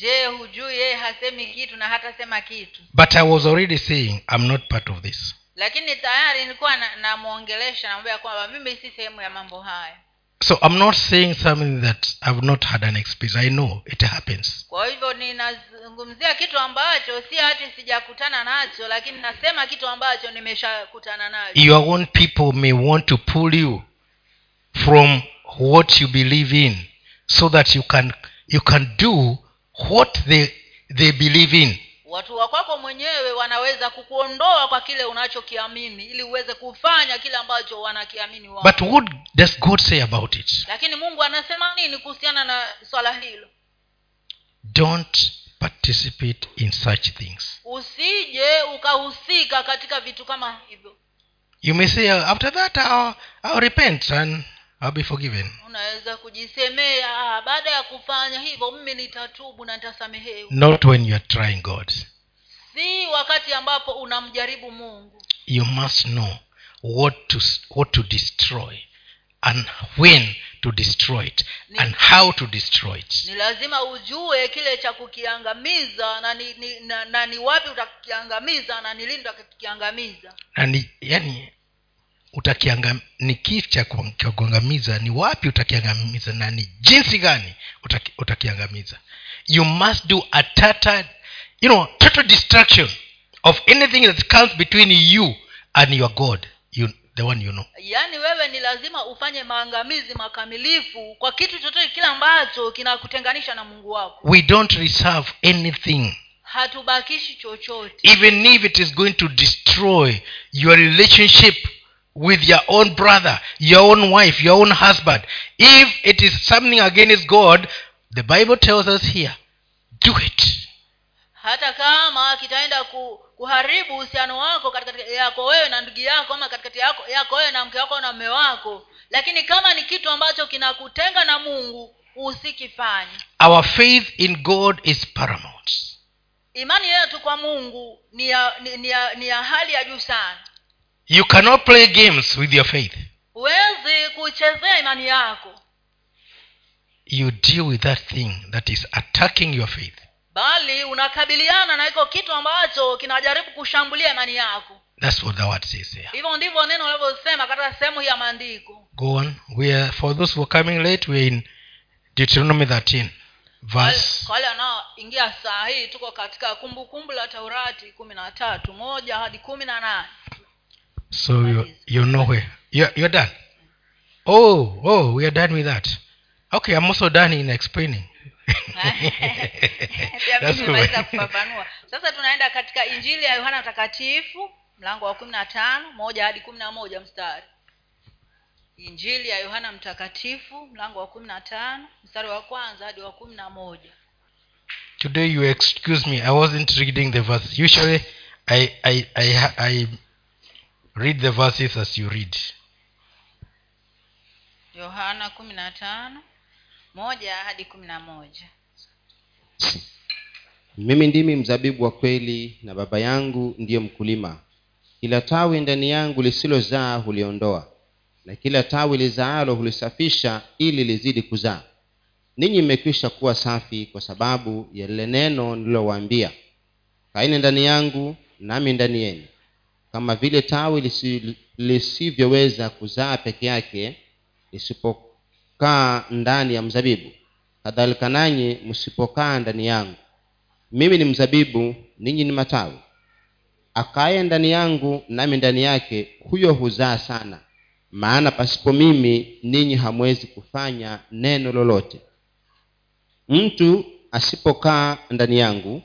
Je hujui yeye hasemi kitu na hatasema kitu But I was already saying, I'm not part of this. lakini tayari nilikuwa na- namwongelesha namwambia kwamba mimi si sehemu ya mambo haya So I'm not saying something that I've not had an experience. I know it happens. kwa hivyo ninazungumzia kitu ambacho si hati sijakutana nacho lakini nasema kitu ambacho nimeshakutana nacho Your own people may want to pull you from what you believe in so that you can you can do what they they believe in. watu wa kwako mwenyewe wanaweza kukuondoa kwa kile unachokiamini ili uweze kufanya kile ambacho wanakiamini wao But what does God say about it? lakini mungu anasema nini kuhusiana na swala hilo Don't participate in such things. usije ukahusika katika vitu kama hivyo You may say, "Uh, after that, I'll, I'll repent and I'll be forgiven. unaweza kujisemea "Ah, baada ya kufanya hivyo mimi nitatubu na nitasamehewa Not when you are trying God. si wakati ambapo unamjaribu mungu You must know what to what to destroy and when to destroy it and how to destroy it. ni lazima ujue kile cha kukiangamiza na ni, ni, na, na ni wapi utakiangamiza na ni lini utakiangamiza Na ni yani utakiangam, ni kitu cha kuangamiza ni wapi utakiangamiza na ni jinsi gani utaki, utakiangamiza. You must do a total you know total destruction of anything that comes between you and your god. You, the one you know. Yaani wewe ni lazima ufanye maangamizi makamilifu kwa kitu chochote kile ambacho kinakutenganisha na mungu wako. We don't reserve anything. Hatubakishi chochote. Even if it is going to destroy your relationship with your own brother your own wife your own husband. If it is something against god the bible tells us here do it. Hata kama kitaenda ku, kuharibu uhusiano wako katikati yako wewe na ndugu yako ama katikati yako yako wewe na mke wako na mme wako. Lakini kama ni kitu ambacho kinakutenga na mungu usikifanye. Our faith in god is paramount. Imani yetu kwa mungu ni ya, ni, ni, ya, ni ya hali ya juu sana you cannot play games with your faith. Huwezi kuchezea imani yako. You deal with that thing that is attacking your faith. Bali unakabiliana na iko kitu ambacho kinajaribu kushambulia imani yako. That's what the word says here. Hivyo ndivyo neno linavyosema katika sehemu hii ya maandiko. Go on. We are for those who are coming late we are in deuteronomy 13 verse kwa wale wanaoingia saa hii tuko katika kumbukumbu la taurati kumi na tatu moja hadi kumi na nane so you, you know where you're, you're done. Oh oh we are done with that. Okay i'm also done in explaining. (laughs) (laughs) Kufafanua. Sasa tunaenda katika injili ya yohana mtakatifu mlango wa kumi na tano moja hadi kumi na moja mstari. Injili ya yohana mtakatifu mlango wa kumi na tano mstari wa kwanza hadi wa kumi na moja. Today you excuse me i wasn't reading the verse. Usually i i i, I read the verses as you read. Yohana kumi na tano moja hadi kumi na moja. Mimi ndimi mzabibu wa kweli na baba yangu ndiyo mkulima. Kila tawi ndani yangu lisilozaa huliondoa na kila tawi lizaalo hulisafisha ili lizidi kuzaa. Ninyi mmekwisha kuwa safi kwa sababu ya lile neno nililowaambia. Kaini ndani yangu nami ndani yenu kama vile tawi lisi- lisivyoweza kuzaa peke yake lisipokaa ndani ya mzabibu kadhalika nanyi msipokaa ndani yangu. Mimi ni mzabibu ninyi ni matawi. Akaye ndani yangu nami ndani yake huyo huzaa sana. Maana pasipo mimi ninyi hamwezi kufanya neno lolote. Mtu asipokaa ndani yangu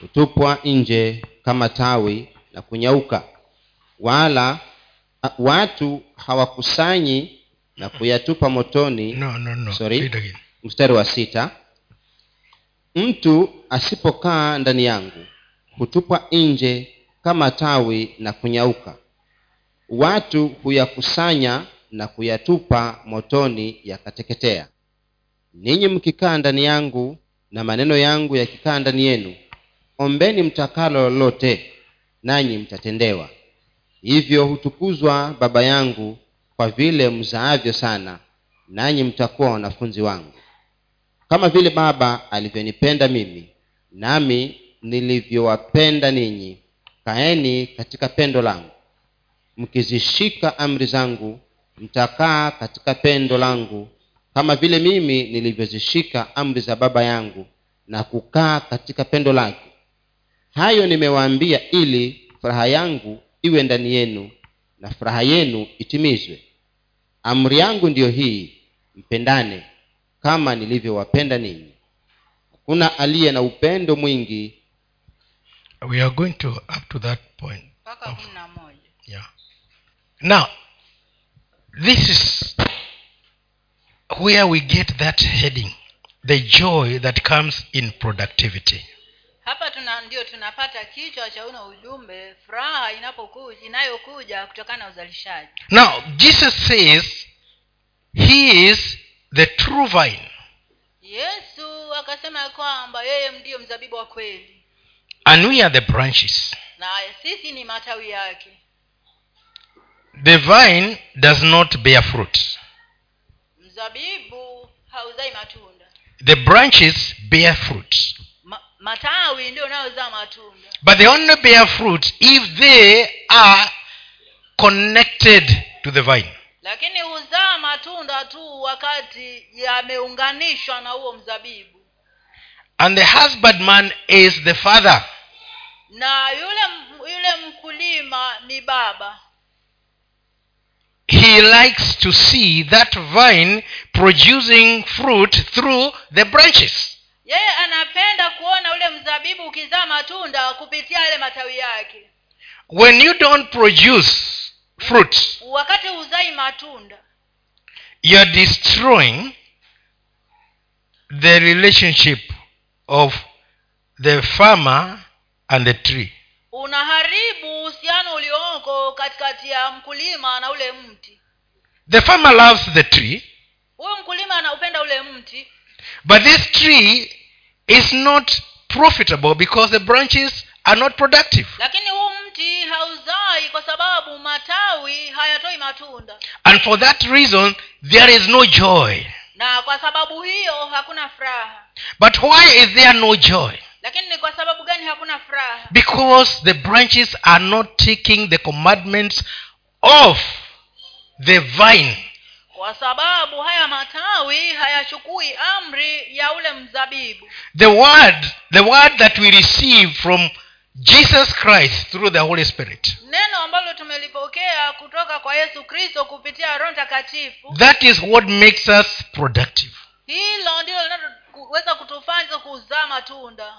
hutupwa nje kama tawi na kunyauka. Wala watu hawakusanyi na kuyatupa motoni. No no no. Sorry. Mstari wa sita. Mtu asipokaa ndani yangu hutupwa nje kama tawi na kunyauka. Watu huyakusanya na kuyatupa motoni yakateketea. Ninyi mkikaa ndani yangu na maneno yangu yakikaa ndani yenu ombeni mtakalo lolote nanyi mtatendewa. Hivyo hutukuzwa baba yangu kwa vile mzaavyo sana nanyi mtakuwa wanafunzi wangu. Kama vile baba alivyonipenda mimi nami nilivyowapenda ninyi kaeni katika pendo langu. Mkizishika amri zangu mtakaa katika pendo langu. Kama vile mimi nilivyozishika amri za baba yangu na kukaa katika pendo lake hayo nimewaambia ili furaha yangu iwe ndani yenu na furaha yenu itimizwe. Amri yangu ndiyo hii mpendane kama nilivyowapenda ninyi. Hakuna aliye na upendo mwingi. We are going to up to that point moja. Yeah. Now this is where we get that heading the joy that comes in productivity hapa tuna ndio tunapata kichwa cha uno ujumbe furaha inapokuja inayokuja kutokana na uzalishaji. Now jesus says he is the true vine. Yesu akasema kwamba yeye ndiyo mzabibu wa kweli. And we are the branches. Na sisi ni matawi yake. The vine does not bear fruit. Mzabibu hauzai matunda. The branches bear fruit matawi ndio unayozaa matunda. But they only bear fruit if they are connected to the vine. Lakini huzaa matunda tu wakati yameunganishwa na huo mzabibu. And the husbandman is the father. Na yule yule mkulima ni baba. He likes to see that vine producing fruit through the branches yeye anapenda kuona ule mzabibu ukizaa matunda kupitia yale matawi yake. When you don't produce fruit wakati huzai matunda you're destroying the relationship of the farmer and the tree. unaharibu uhusiano ulioko katikati ya mkulima na ule mti. The farmer loves the tree huyu mkulima anaupenda ule mti. but this tree is not profitable because the branches are not productive. Lakini huu mti hauzai kwa sababu matawi hayatoi matunda. And for that reason there is no joy. Na kwa sababu hiyo hakuna furaha. But why is there no joy? Lakini ni kwa sababu gani hakuna furaha? Because the branches are not taking the commandments of the vine kwa sababu haya matawi hayachukui amri ya ule mzabibu. The word the word that we receive from jesus christ through the holy spirit. Neno ambalo tumelipokea kutoka kwa yesu kristo kupitia roho mtakatifu. That is what makes us productive. Hilo ndilo linaloweza kutufanya kuzaa matunda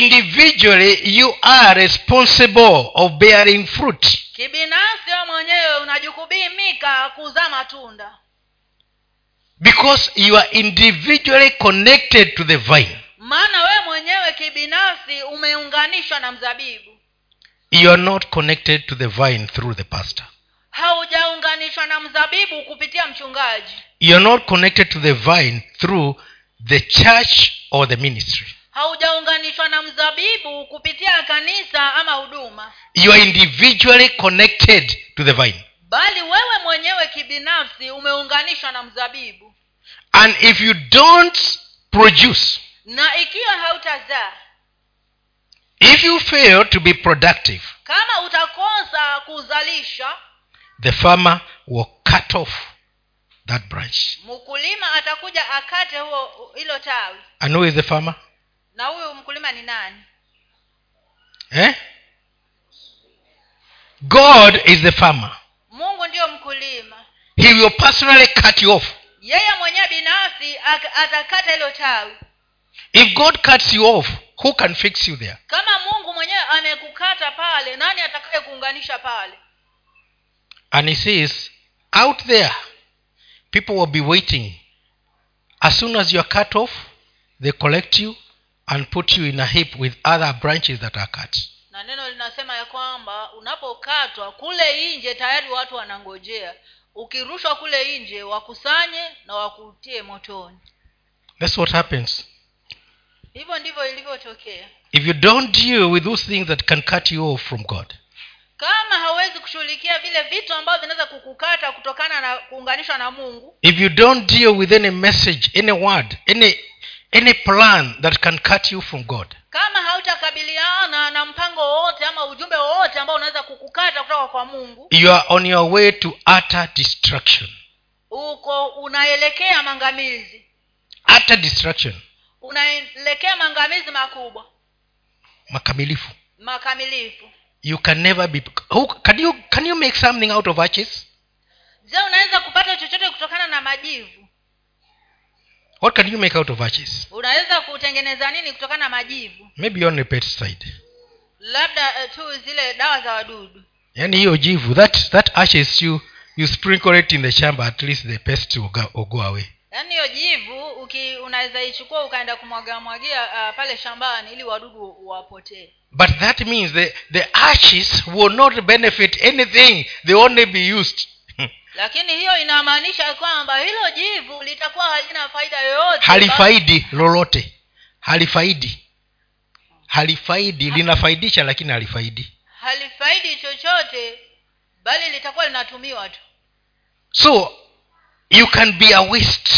individually you are responsible of bearing fruit. Kibinafsi wewe mwenyewe unajukubimika kuzaa matunda. Because you are individually connected to the vine. Maana wewe mwenyewe kibinafsi umeunganishwa na mzabibu. You are not connected to the vine through the pastor. Haujaunganishwa na mzabibu kupitia mchungaji. You are not connected to the vine through the church or the ministry haujaunganishwa na mzabibu kupitia kanisa ama huduma. You are individually connected to the vine. Bali wewe mwenyewe kibinafsi umeunganishwa na mzabibu. And if you don't produce na ikiwa hautazaa if you fail to be productive kama utakosa kuzalisha the farmer will cut off that branch. mkulima atakuja akate huo hilo tawi. And who is the farmer na huyu mkulima ni nani? Eh? god is the farmer. Mungu ndiyo mkulima. He will personally cut you off. Yeye mwenyewe binafsi atakata hilo tawi. If god cuts you off who can fix you there? Kama mungu mwenyewe amekukata pale nani atakaye kuunganisha pale? And he says out there people will be waiting. As soon as you are cut off they collect you and put you in a heap with other branches that are cut. Na neno linasema ya kwamba unapokatwa kule nje tayari watu wanangojea. Ukirushwa kule nje wakusanye na wakutie motoni. That's what happens. Hivyo ndivyo ilivyotokea. If you don't deal with those things that can cut you off from god kama hauwezi kushughulikia vile vitu ambavyo vinaweza kukukata kutokana na kuunganishwa na mungu if you don't deal with any message any word any any plan that can cut you from god. Kama hautakabiliana na mpango wowote ama ujumbe wowote ambao unaweza kukukata kutoka kwa mungu you are on your way to utter destruction. uko unaelekea mangamizi utter destruction. Unaelekea mangamizi makubwa. Makamilifu. Makamilifu. You can never be who, can you can you make something out of ashes? Je unaweza kupata chochote kutokana na majivu what can you make out of ashes? Unaweza kutengeneza nini kutokana na majivu? Maybe on pesticide labda uh, tu zile dawa za wadudu. Yaani hiyo jivu that that ashes you you sprinkle it in the shamba at least the pest will go, will go away. Yaani hiyo jivu uki unaweza ichukua ukaenda kumwaga mwagia uh, pale shambani ili wadudu wapotee. But that means the the ashes will not benefit anything. They only be used lakini hiyo inamaanisha kwamba hilo jivu litakuwa halina faida yoyote. Halifaidi lolote. Halifaidi. Halifaidi linafaidisha lakini halifaidi. Halifaidi chochote bali litakuwa linatumiwa tu. So you can be a waste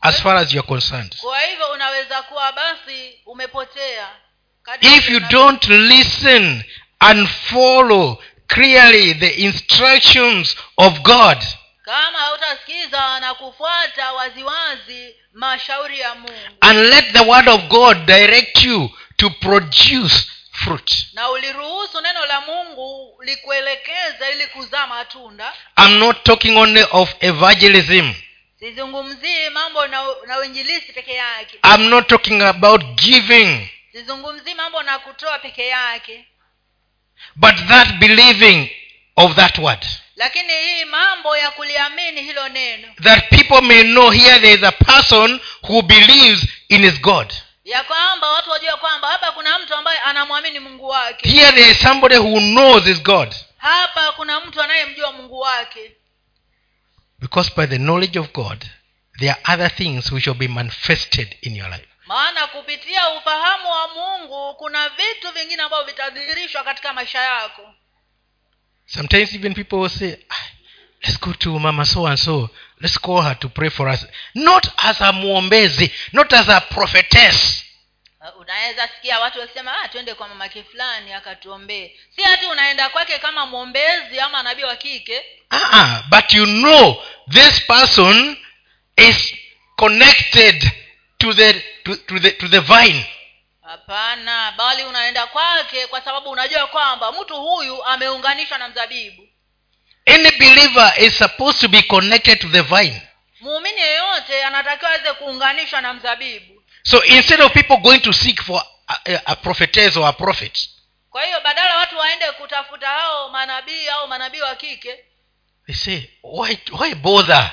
as far as you're concerned. Kwa hivyo unaweza kuwa basi umepotea. If you don't listen and follow clearly the instructions of god. Kama hautasikiza na kufuata waziwazi mashauri ya mungu. And let the word of god direct you to produce fruit. Na uliruhusu neno la mungu likuelekeza ili kuzaa matunda. I'm not talking only of evangelism. Sizungumzii mambo na, na uinjilisi peke yake. I'm not talking about giving. Sizungumzii mambo na kutoa peke yake but that believing of that word. Lakini hii mambo ya kuliamini hilo neno. That people may know here there is a person who believes in his god. Ya kwamba watu wajue kwamba hapa kuna mtu ambaye anamwamini mungu wake. Here there is somebody who knows his god. Hapa kuna mtu anayemjua mungu wake. Because by the knowledge of god there are other things which will be manifested in your life maana kupitia ufahamu wa mungu kuna vitu vingine ambavyo vitadhihirishwa katika maisha yako. Sometimes even people will say "Ah, let's go to mama so and so let's call her to pray for us. Not as a mwombezi not as a prophetess. Uh, unaweza sikia watu wakisema ah, twende kwa mamake fulani akatuombee. Si hati unaenda kwake kama mwombezi ama nabii wa kike. Uh-uh. but you know this person is connected to the to, to the to the vine. Hapana bali unaenda kwake kwa sababu unajua kwamba mtu huyu ameunganishwa na mzabibu. Any believer is supposed to be connected to the vine. Muumini yeyote anatakiwa aweze kuunganishwa na mzabibu. So instead of people going to seek for a, a, prophetess or a prophet kwa hiyo badala watu waende kutafuta hao manabii au manabii wa kike they say why why bother?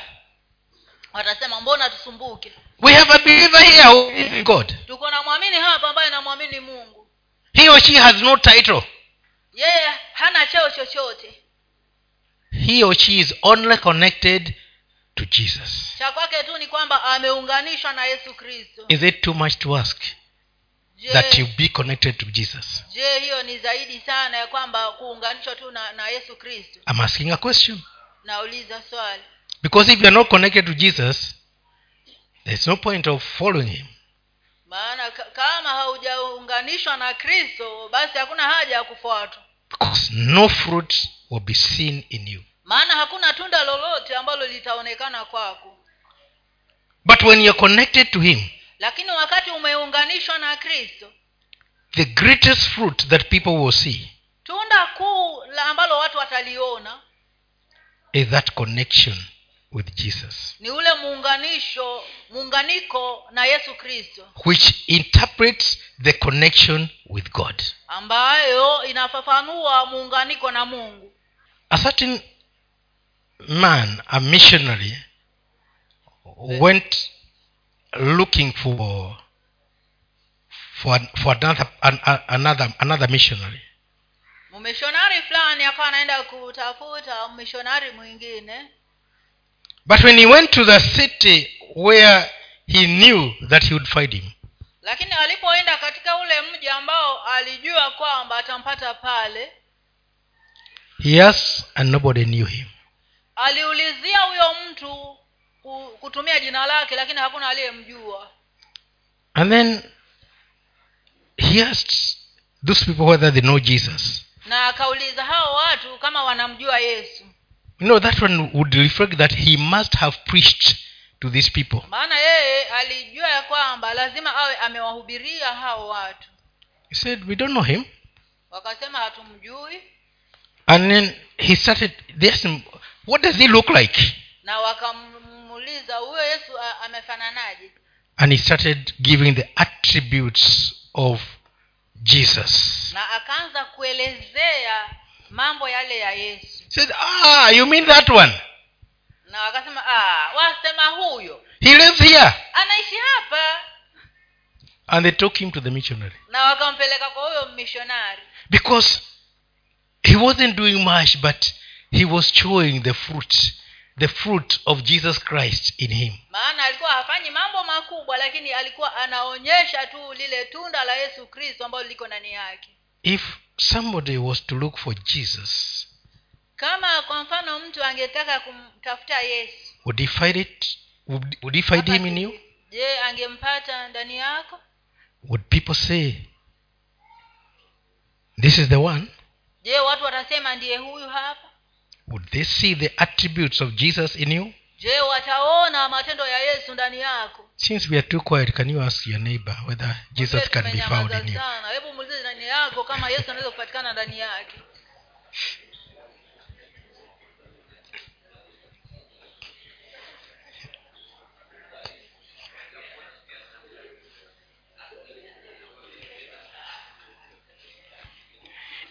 watasema mbona tusumbuke we have a believer here who believes in god. Tuko na mwamini hapa ambaye namwamini mungu. He or she has no title. Yeye hana cheo chochote. He or she is only connected to jesus. Cha kwake tu ni kwamba ameunganishwa na yesu kristo. Is it too much to ask that you be connected to jesus? je hiyo ni zaidi sana ya kwamba kuunganishwa tu na, na yesu kristo? I'm asking a question. Nauliza swali. Because if you are not connected to jesus there's no point of following him. Maana kama haujaunganishwa na kristo basi hakuna haja ya kufuatwa. Because no fruit will be seen in you. Maana hakuna tunda lolote ambalo litaonekana kwako. But when you're connected to him lakini wakati umeunganishwa na kristo the greatest fruit that people will see tunda kuu ambalo watu wataliona is that connection with jesus. Ni ule muunganisho muunganiko na yesu kristo. Which interprets the connection with god. Ambayo inafafanua muunganiko na mungu. A certain man a missionary went looking for for, for another, an, another another missionary. Mumishonari fulani akawa anaenda kutafuta mishonari mwingine but when he went to the city where he knew that he would find him lakini alipoenda katika ule mji ambao alijua kwamba atampata pale he asked and nobody knew him. aliulizia huyo mtu kutumia jina lake lakini hakuna aliyemjua. And then he asked those people whether they know jesus. Na akauliza hao watu kama wanamjua yesu know that one would reflect that he must have preached to these people. Maana yeye alijua ya kwamba lazima awe amewahubiria hao watu. He said we don't know him. Wakasema hatumjui. And then he started they asked him what does he look like? Na wakamuuliza huyo yesu amefananaje? And he started giving the attributes of jesus. Na akaanza kuelezea mambo yale ya yesu said ah you mean that one? Na wakasema "Ah, wasema huyo. He lives here. Anaishi hapa. And they took him to the missionary. Na wakampeleka kwa huyo mishonari because he wasn't doing much but he was showing the fruit the fruit of jesus christ in him. Maana alikuwa hafanyi mambo makubwa lakini alikuwa anaonyesha tu lile tunda la yesu kristo ambalo liko ndani yake. If somebody was to look for jesus kama kwa mfano mtu angetaka kumtafuta yesu. Would he find it? Would, would he find him in you? Je angempata ndani yako? Would people say this is the one je watu watasema ndiye huyu hapa? Would they see the attributes of jesus in you? Je wataona matendo ya yesu ndani yako? Since we are too quiet can you ask your neighbor whether jesus can be found in you? Hebu muulize ndani yako kama yesu anaweza kupatikana ndani yake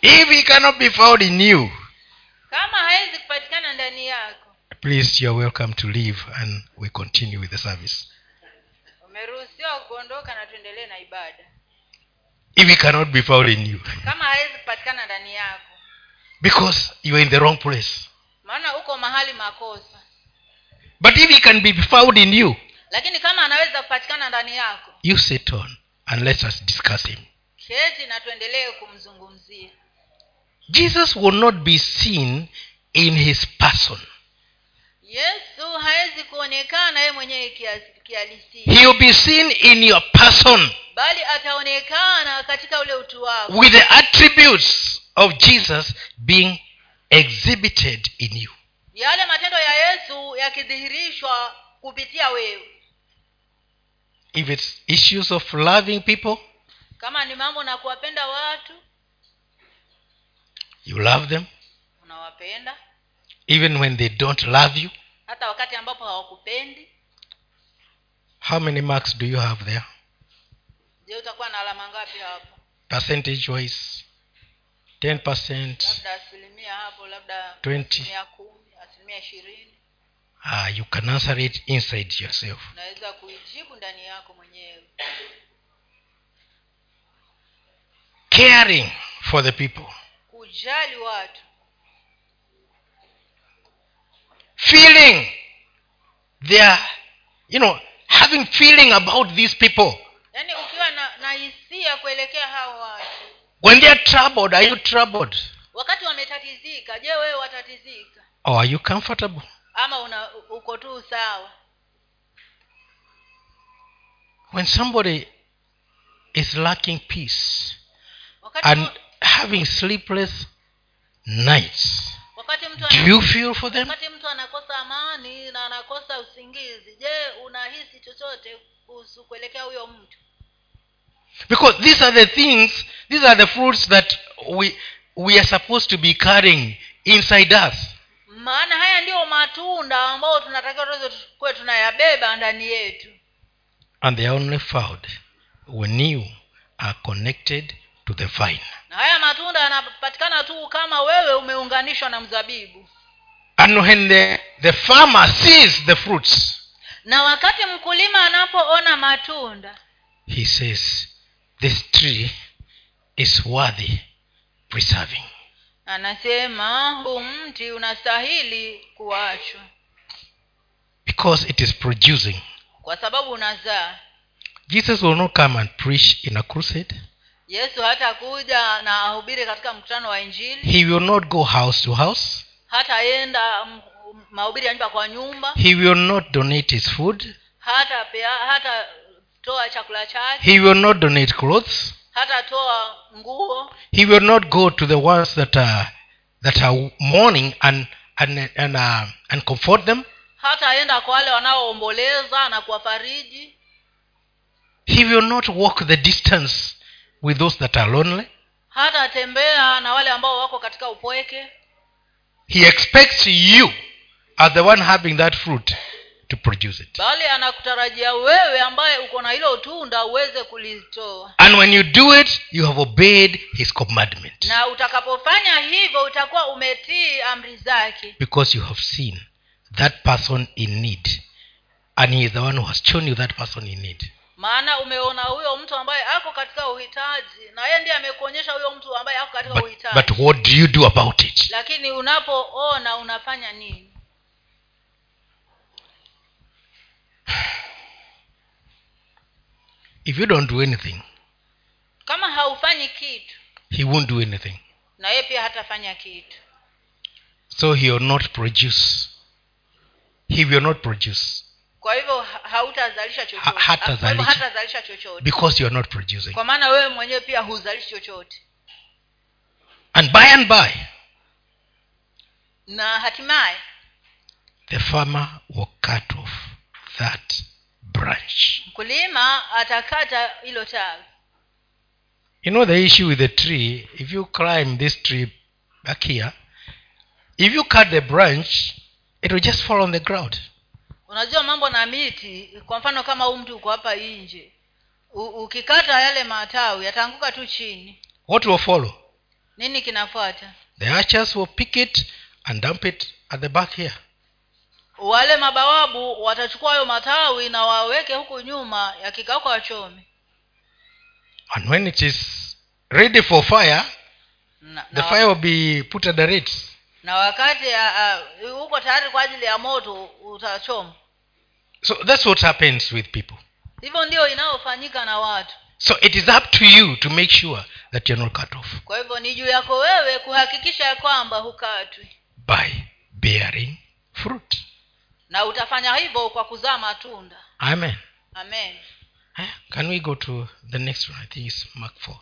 if he cannot be found in you kama hawezi kupatikana ndani yako please you're welcome to leave and we continue with the service. umeruhusiwa kuondoka na tuendelee na ibada. If he cannot be found in you. Kama hawezi kupatikana ndani yako. Because you are in the wrong place. Maana uko mahali makosa. But if he can be found in you lakini kama anaweza kupatikana ndani yako you sit on and let us discuss him. keti na tuendelee kumzungumzia jesus will not be seen in his person. Yesu hawezi kuonekana yeye mwenyewe kihalisia. He will be seen in your person bali ataonekana katika ule utu wako. with the attributes of jesus being exhibited in you. Yale matendo ya yesu yakidhihirishwa kupitia wewe. If it's issues of loving people kama ni mambo na kuwapenda watu you love them? Unawapenda? Even when they don't love you? Hata wakati ambapo hawakupendi? How many marks do you have there? Je utakuwa na alama ngapi hapo? Percentage wise 10 percent. Labda asilimia hapo labda 20. asilimia kumi asilimia ishirini. Ah, you can answer it inside yourself. Unaweza kuijibu ndani yako mwenyewe. Caring for the people kujali watu. Feeling. Their you know having feeling about these people. Yaani ukiwa na na hisia kuelekea hao watu. When they are troubled are you troubled? Wakati wametatizika je wewe watatizika? Or are you comfortable? Ama una uko tu sawa? When somebody is lacking peace wakati, and having sleepless nights. Do you feel for them? mtu anakosa amani na anakosa usingizi je unahisi chochote kuhusu kuelekea huyo mtu? Because these are the things these are the fruits that we we are supposed to be carrying inside us. Maana haya ndiyo matunda ambayo tunatakiwa tuweze kuwe tunayabeba ndani yetu. And they are only found when you are connected to the vine. na haya matunda yanapatikana tu kama wewe umeunganishwa na mzabibu And when the, the farmer sees the fruits, na wakati mkulima anapoona matunda he says, This tree is worthy preserving. anasema huu mti unastahili kuachwa Because it is producing. kwa sababu unazaa Jesus will not come and preach in a crusade. Yesu hatakuja na ahubiri katika mkutano wa injili He will not go house to house. hataenda mahubiri ya nyumba kwa nyumba He will not donate his food. hata pea hata toa chakula chake He will not donate clothes. hatatoa nguo He will not go to the ones that are that are mourning and and and, uh, and comfort them. hataenda kwa wale wanaoomboleza na kuwafariji He will not walk the distance with those that are lonely. hatatembea na wale ambao wako katika upweke He expects you, as the one having that fruit, to produce it. bali anakutarajia wewe ambaye uko na hilo tunda uweze kulitoa And when you do it, you have obeyed his commandment na utakapofanya hivyo utakuwa umetii amri zake because you have seen that person in need. And he is the one who has shown you that person in need. Maana umeona huyo mtu ambaye ako katika uhitaji na yeye ndiye amekuonyesha huyo mtu ambaye ako katika But, uhitaji but what do you do about it? lakini unapoona unafanya nini (sighs) If you don't do anything, kama haufanyi kitu he won't do anything. na yeye pia hatafanya kitu So he will not produce. He will not produce kwa hivyo ha- hautazalisha chochote Ha- hatazalisha. Hatazalisha chochote because you are not producing. kwa maana wewe mwenyewe pia huzalishi chochote And by and by, na hatimaye the farmer will cut off that branch. mkulima atakata hilo tawi You know the issue with the tree, if you climb this tree back here, if you cut the branch, it will just fall on the ground. Unajua mambo na miti kwa mfano kama huu mtu uko hapa nje ukikata yale matawi yataanguka tu chini What will follow? nini kinafuata The archers will pick it and dump it at the back here. wale mabawabu watachukua hayo matawi na waweke huku nyuma yakikauka wachome And when it is ready for fire, na, the na, fire will be put at the rates. na wakati uh, uh, uko tayari kwa ajili ya moto utachoma So that's what happens with people. hivyo ndio inayofanyika na watu So it is up to you to make sure that you're not cut off kwa hivyo ni juu yako wewe kuhakikisha ya kwamba hukatwi by bearing fruit. na utafanya hivyo kwa kuzaa matunda Amen. amen Haya, Can we go to the next one? I think it's Mark 4.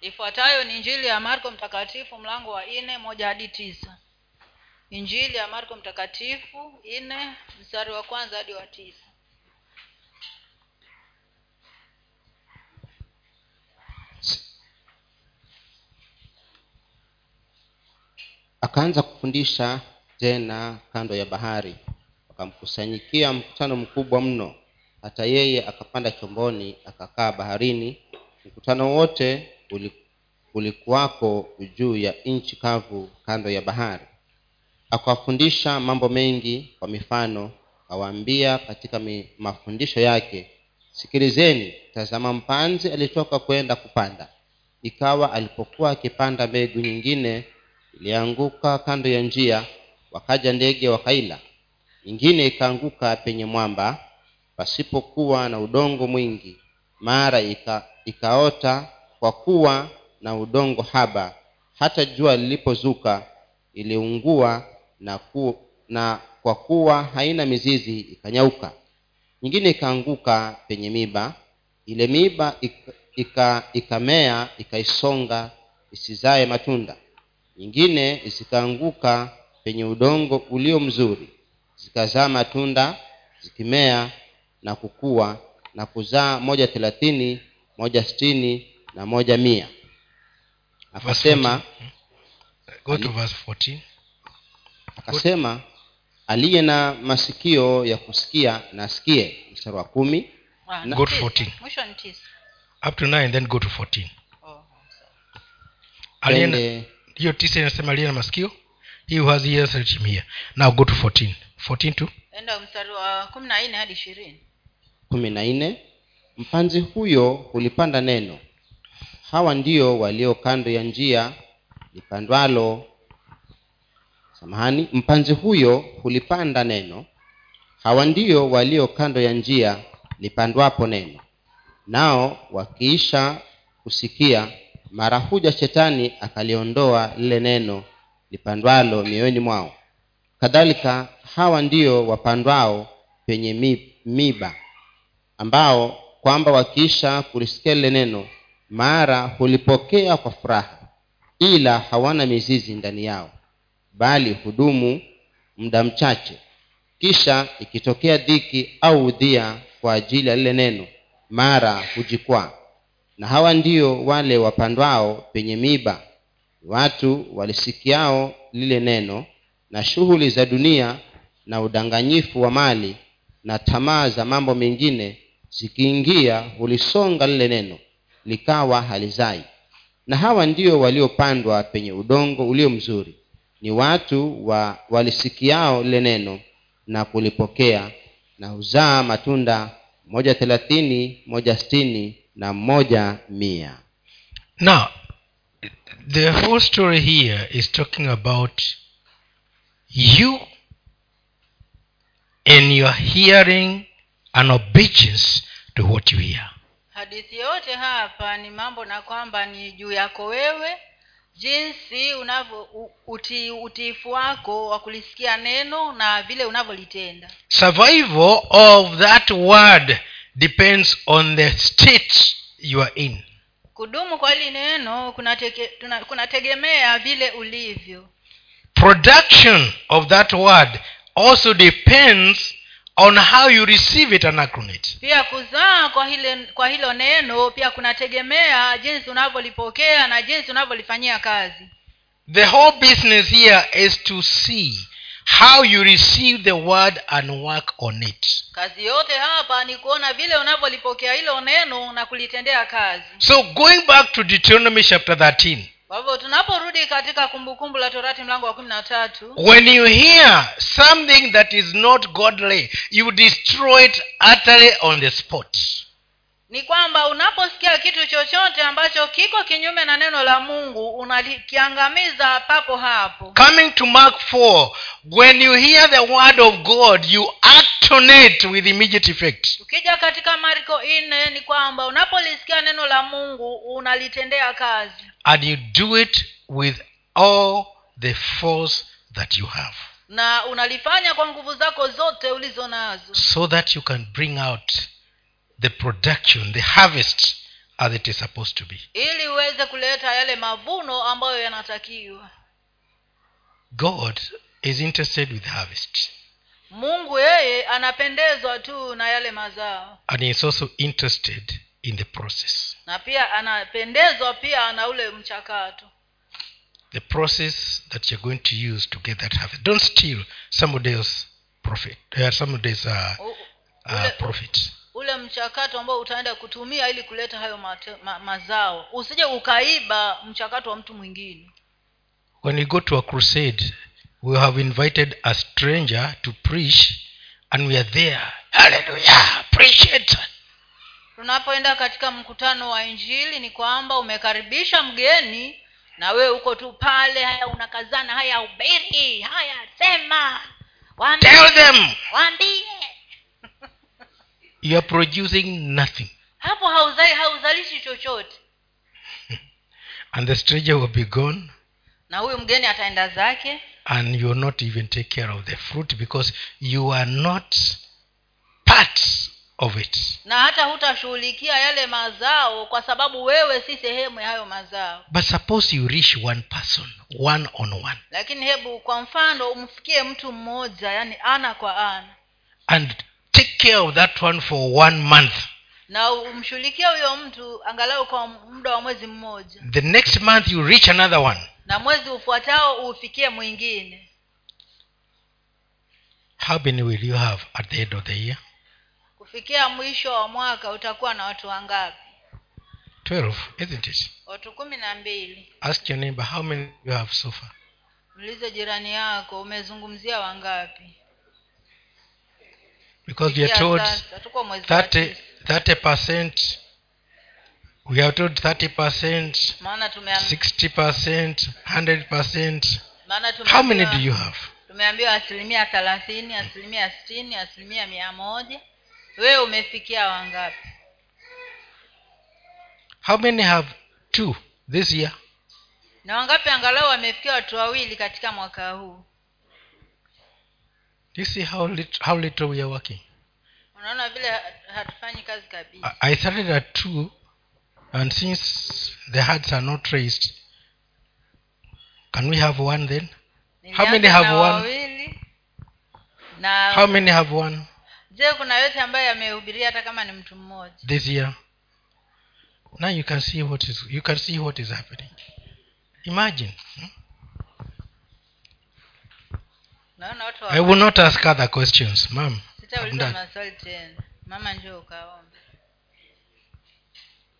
ifuatayo ni injili ya marko mtakatifu mlango wa nne moja hadi tisa injili ya marko mtakatifu nne mstari wa kwanza hadi wa tisa. Akaanza kufundisha tena kando ya bahari. Wakamkusanyikia mkutano mkubwa mno. Hata yeye akapanda chomboni akakaa baharini. Mkutano wote ulikuwako juu ya nchi kavu kando ya bahari akawafundisha mambo mengi kwa mifano awaambia katika mafundisho yake sikilizeni tazama mpanzi alitoka kwenda kupanda. Ikawa alipokuwa akipanda mbegu nyingine ilianguka kando ya njia wakaja ndege wakaila. Nyingine ikaanguka penye mwamba pasipokuwa na udongo mwingi. Mara ika, ikaota kwa kuwa na udongo haba. Hata jua lilipozuka iliungua na, ku, na kwa kuwa haina mizizi ikanyauka. Nyingine ikaanguka penye miba ile miba ik- ika, ikamea ikaisonga isizae matunda. Nyingine zikaanguka penye udongo ulio mzuri. Zikazaa matunda zikimea na kukua na kuzaa moja thelathini moja sitini na moja mia. Akasema Go to verse 14. Akasema aliye na masikio ya kusikia na asikie. Mstari wa kumi. Na- Go to 14. mwisho ni tisa. Up to 9 then go to 14 oh. aliye hiyo tisa inasema aliye na masikio he who has ears let him hear. Now go to 14 14 to? Enda mstari wa kumi na nne hadi ishirini. kumi na nne. Mpanzi huyo hulipanda neno. Hawa ndio walio kando ya njia lipandwalo samahani mpanzi huyo hulipanda neno. Hawa ndio walio kando ya njia lipandwapo neno. Nao wakiisha kusikia mara huja shetani akaliondoa lile neno lipandwalo mioyoni mwao. Kadhalika hawa ndio wapandwao penye miba ambao kwamba wakiisha kulisikia lile neno mara hulipokea kwa furaha ila hawana mizizi ndani yao bali hudumu muda mchache. Kisha ikitokea dhiki au udhia kwa ajili ya lile neno mara hujikwaa. Na hawa ndio wale wapandwao penye miba watu walisikiao lile neno na shughuli za dunia na udanganyifu wa mali na tamaa za mambo mengine zikiingia hulisonga lile neno likawa halizai. Na hawa ndio waliopandwa penye udongo ulio mzuri ni watu wa walisikiao lile neno na kulipokea na huzaa matunda moja thelathini moja sitini na moja mia. Now the whole story here is talking about you and your hearing an obedience to what you hear. Hadithi yote hapa ni mambo na kwamba ni juu yako wewe jinsi unavyo uti, utiifu wako wa kulisikia neno na vile unavyolitenda. Survival of that word depends on the state you are in. Kudumu kwa hili neno kunategemea kuna vile ulivyo. Production of that word also depends on how you receive it and pia kuzaa kwa hile, kwa hilo neno pia kunategemea jinsi unavyolipokea na jinsi unavyolifanyia kazi. The whole business here is to see how you receive the word and work on it. Kazi yote hapa ni kuona vile unavyolipokea hilo neno na kulitendea kazi. So going back to deuteronomy chapter 13 kwa hivyo tunaporudi katika kumbukumbu la torati mlango wa kumi na tatu when you hear something that is not godly you destroy it utterly on the spot ni kwamba unaposikia kitu chochote ambacho kiko kinyume na neno la mungu unalikiangamiza papo hapo. Coming to mark 4 when you hear the word of god you act on it with immediate effect. Ukija katika marko nne ni kwamba unapolisikia neno la mungu unalitendea kazi. And you do it with all the force that you have. Na unalifanya kwa nguvu zako zote ulizo nazo. So that you can bring out the production the harvest as it is supposed to be. Ili uweze kuleta yale mavuno ambayo yanatakiwa. God is interested with harvest. Mungu yeye anapendezwa tu na yale mazao. And he is also interested in the process. Na pia anapendezwa pia na ule mchakato. The process that you're going to use to get that harvest. Don't steal somebody else profit uh, somebody else uh, uh, profit ule mchakato ambao utaenda kutumia ili kuleta hayo mate, ma, mazao. Usije ukaiba mchakato wa mtu mwingine. When we go to a crusade we have invited a stranger to preach and we are there. Hallelujah! Preach it! Tunapoenda katika mkutano wa injili ni kwamba umekaribisha mgeni na wewe uko tu pale haya unakazana haya ubiri haya sema. Waambie, tell them! Waambie you are producing nothing. Hapo hauzai hauzalishi chochote. (laughs) And the stranger will be gone na huyu mgeni ataenda zake. and you will not even take care of the fruit because you are not part of it. Na hata hutashughulikia yale mazao kwa sababu wewe si sehemu ya hayo mazao. But suppose you reach one person one on one lakini hebu kwa mfano umfikie mtu mmoja yani ana kwa ana. and take care of that one for one month. Na umshughulikie huyo mtu angalau kwa muda wa mwezi mmoja. The next month you reach another one. Na mwezi ufuatao ufikie mwingine. How many will you have at the end of the year? Kufikia mwisho wa mwaka utakuwa na watu wangapi? 12 isn't it? Watu kumi na mbili. Ask your neighbor how many you have so far? Mlize jirani yako umezungumzia wangapi because we are told sasa, tuko mwezi wa 30 30 percent. We are told 30 percent 60 percent 100 percent. How many do you have? tumeambiwa asilimia thelathini asilimia sitini asilimia mia moja. Wewe umefikia wangapi? How many have two this year? Na wangapi angalau wamefikia watu wawili katika mwaka huu you see how little, how little we are working? Unaona vile hatufanyi kazi kabisa. I- started at two and since the hearts are not raised can we have one then? How many have one? na how many have one? Je kuna yote ambayo yamehubiria hata kama ni mtu mmoja? This year. Now you can see what is you can see what is happening. Imagine hmm? Naona watu i will not ask other questions ma'am. I'm sitauliza done. maswali tena. Mama njoo ukaombe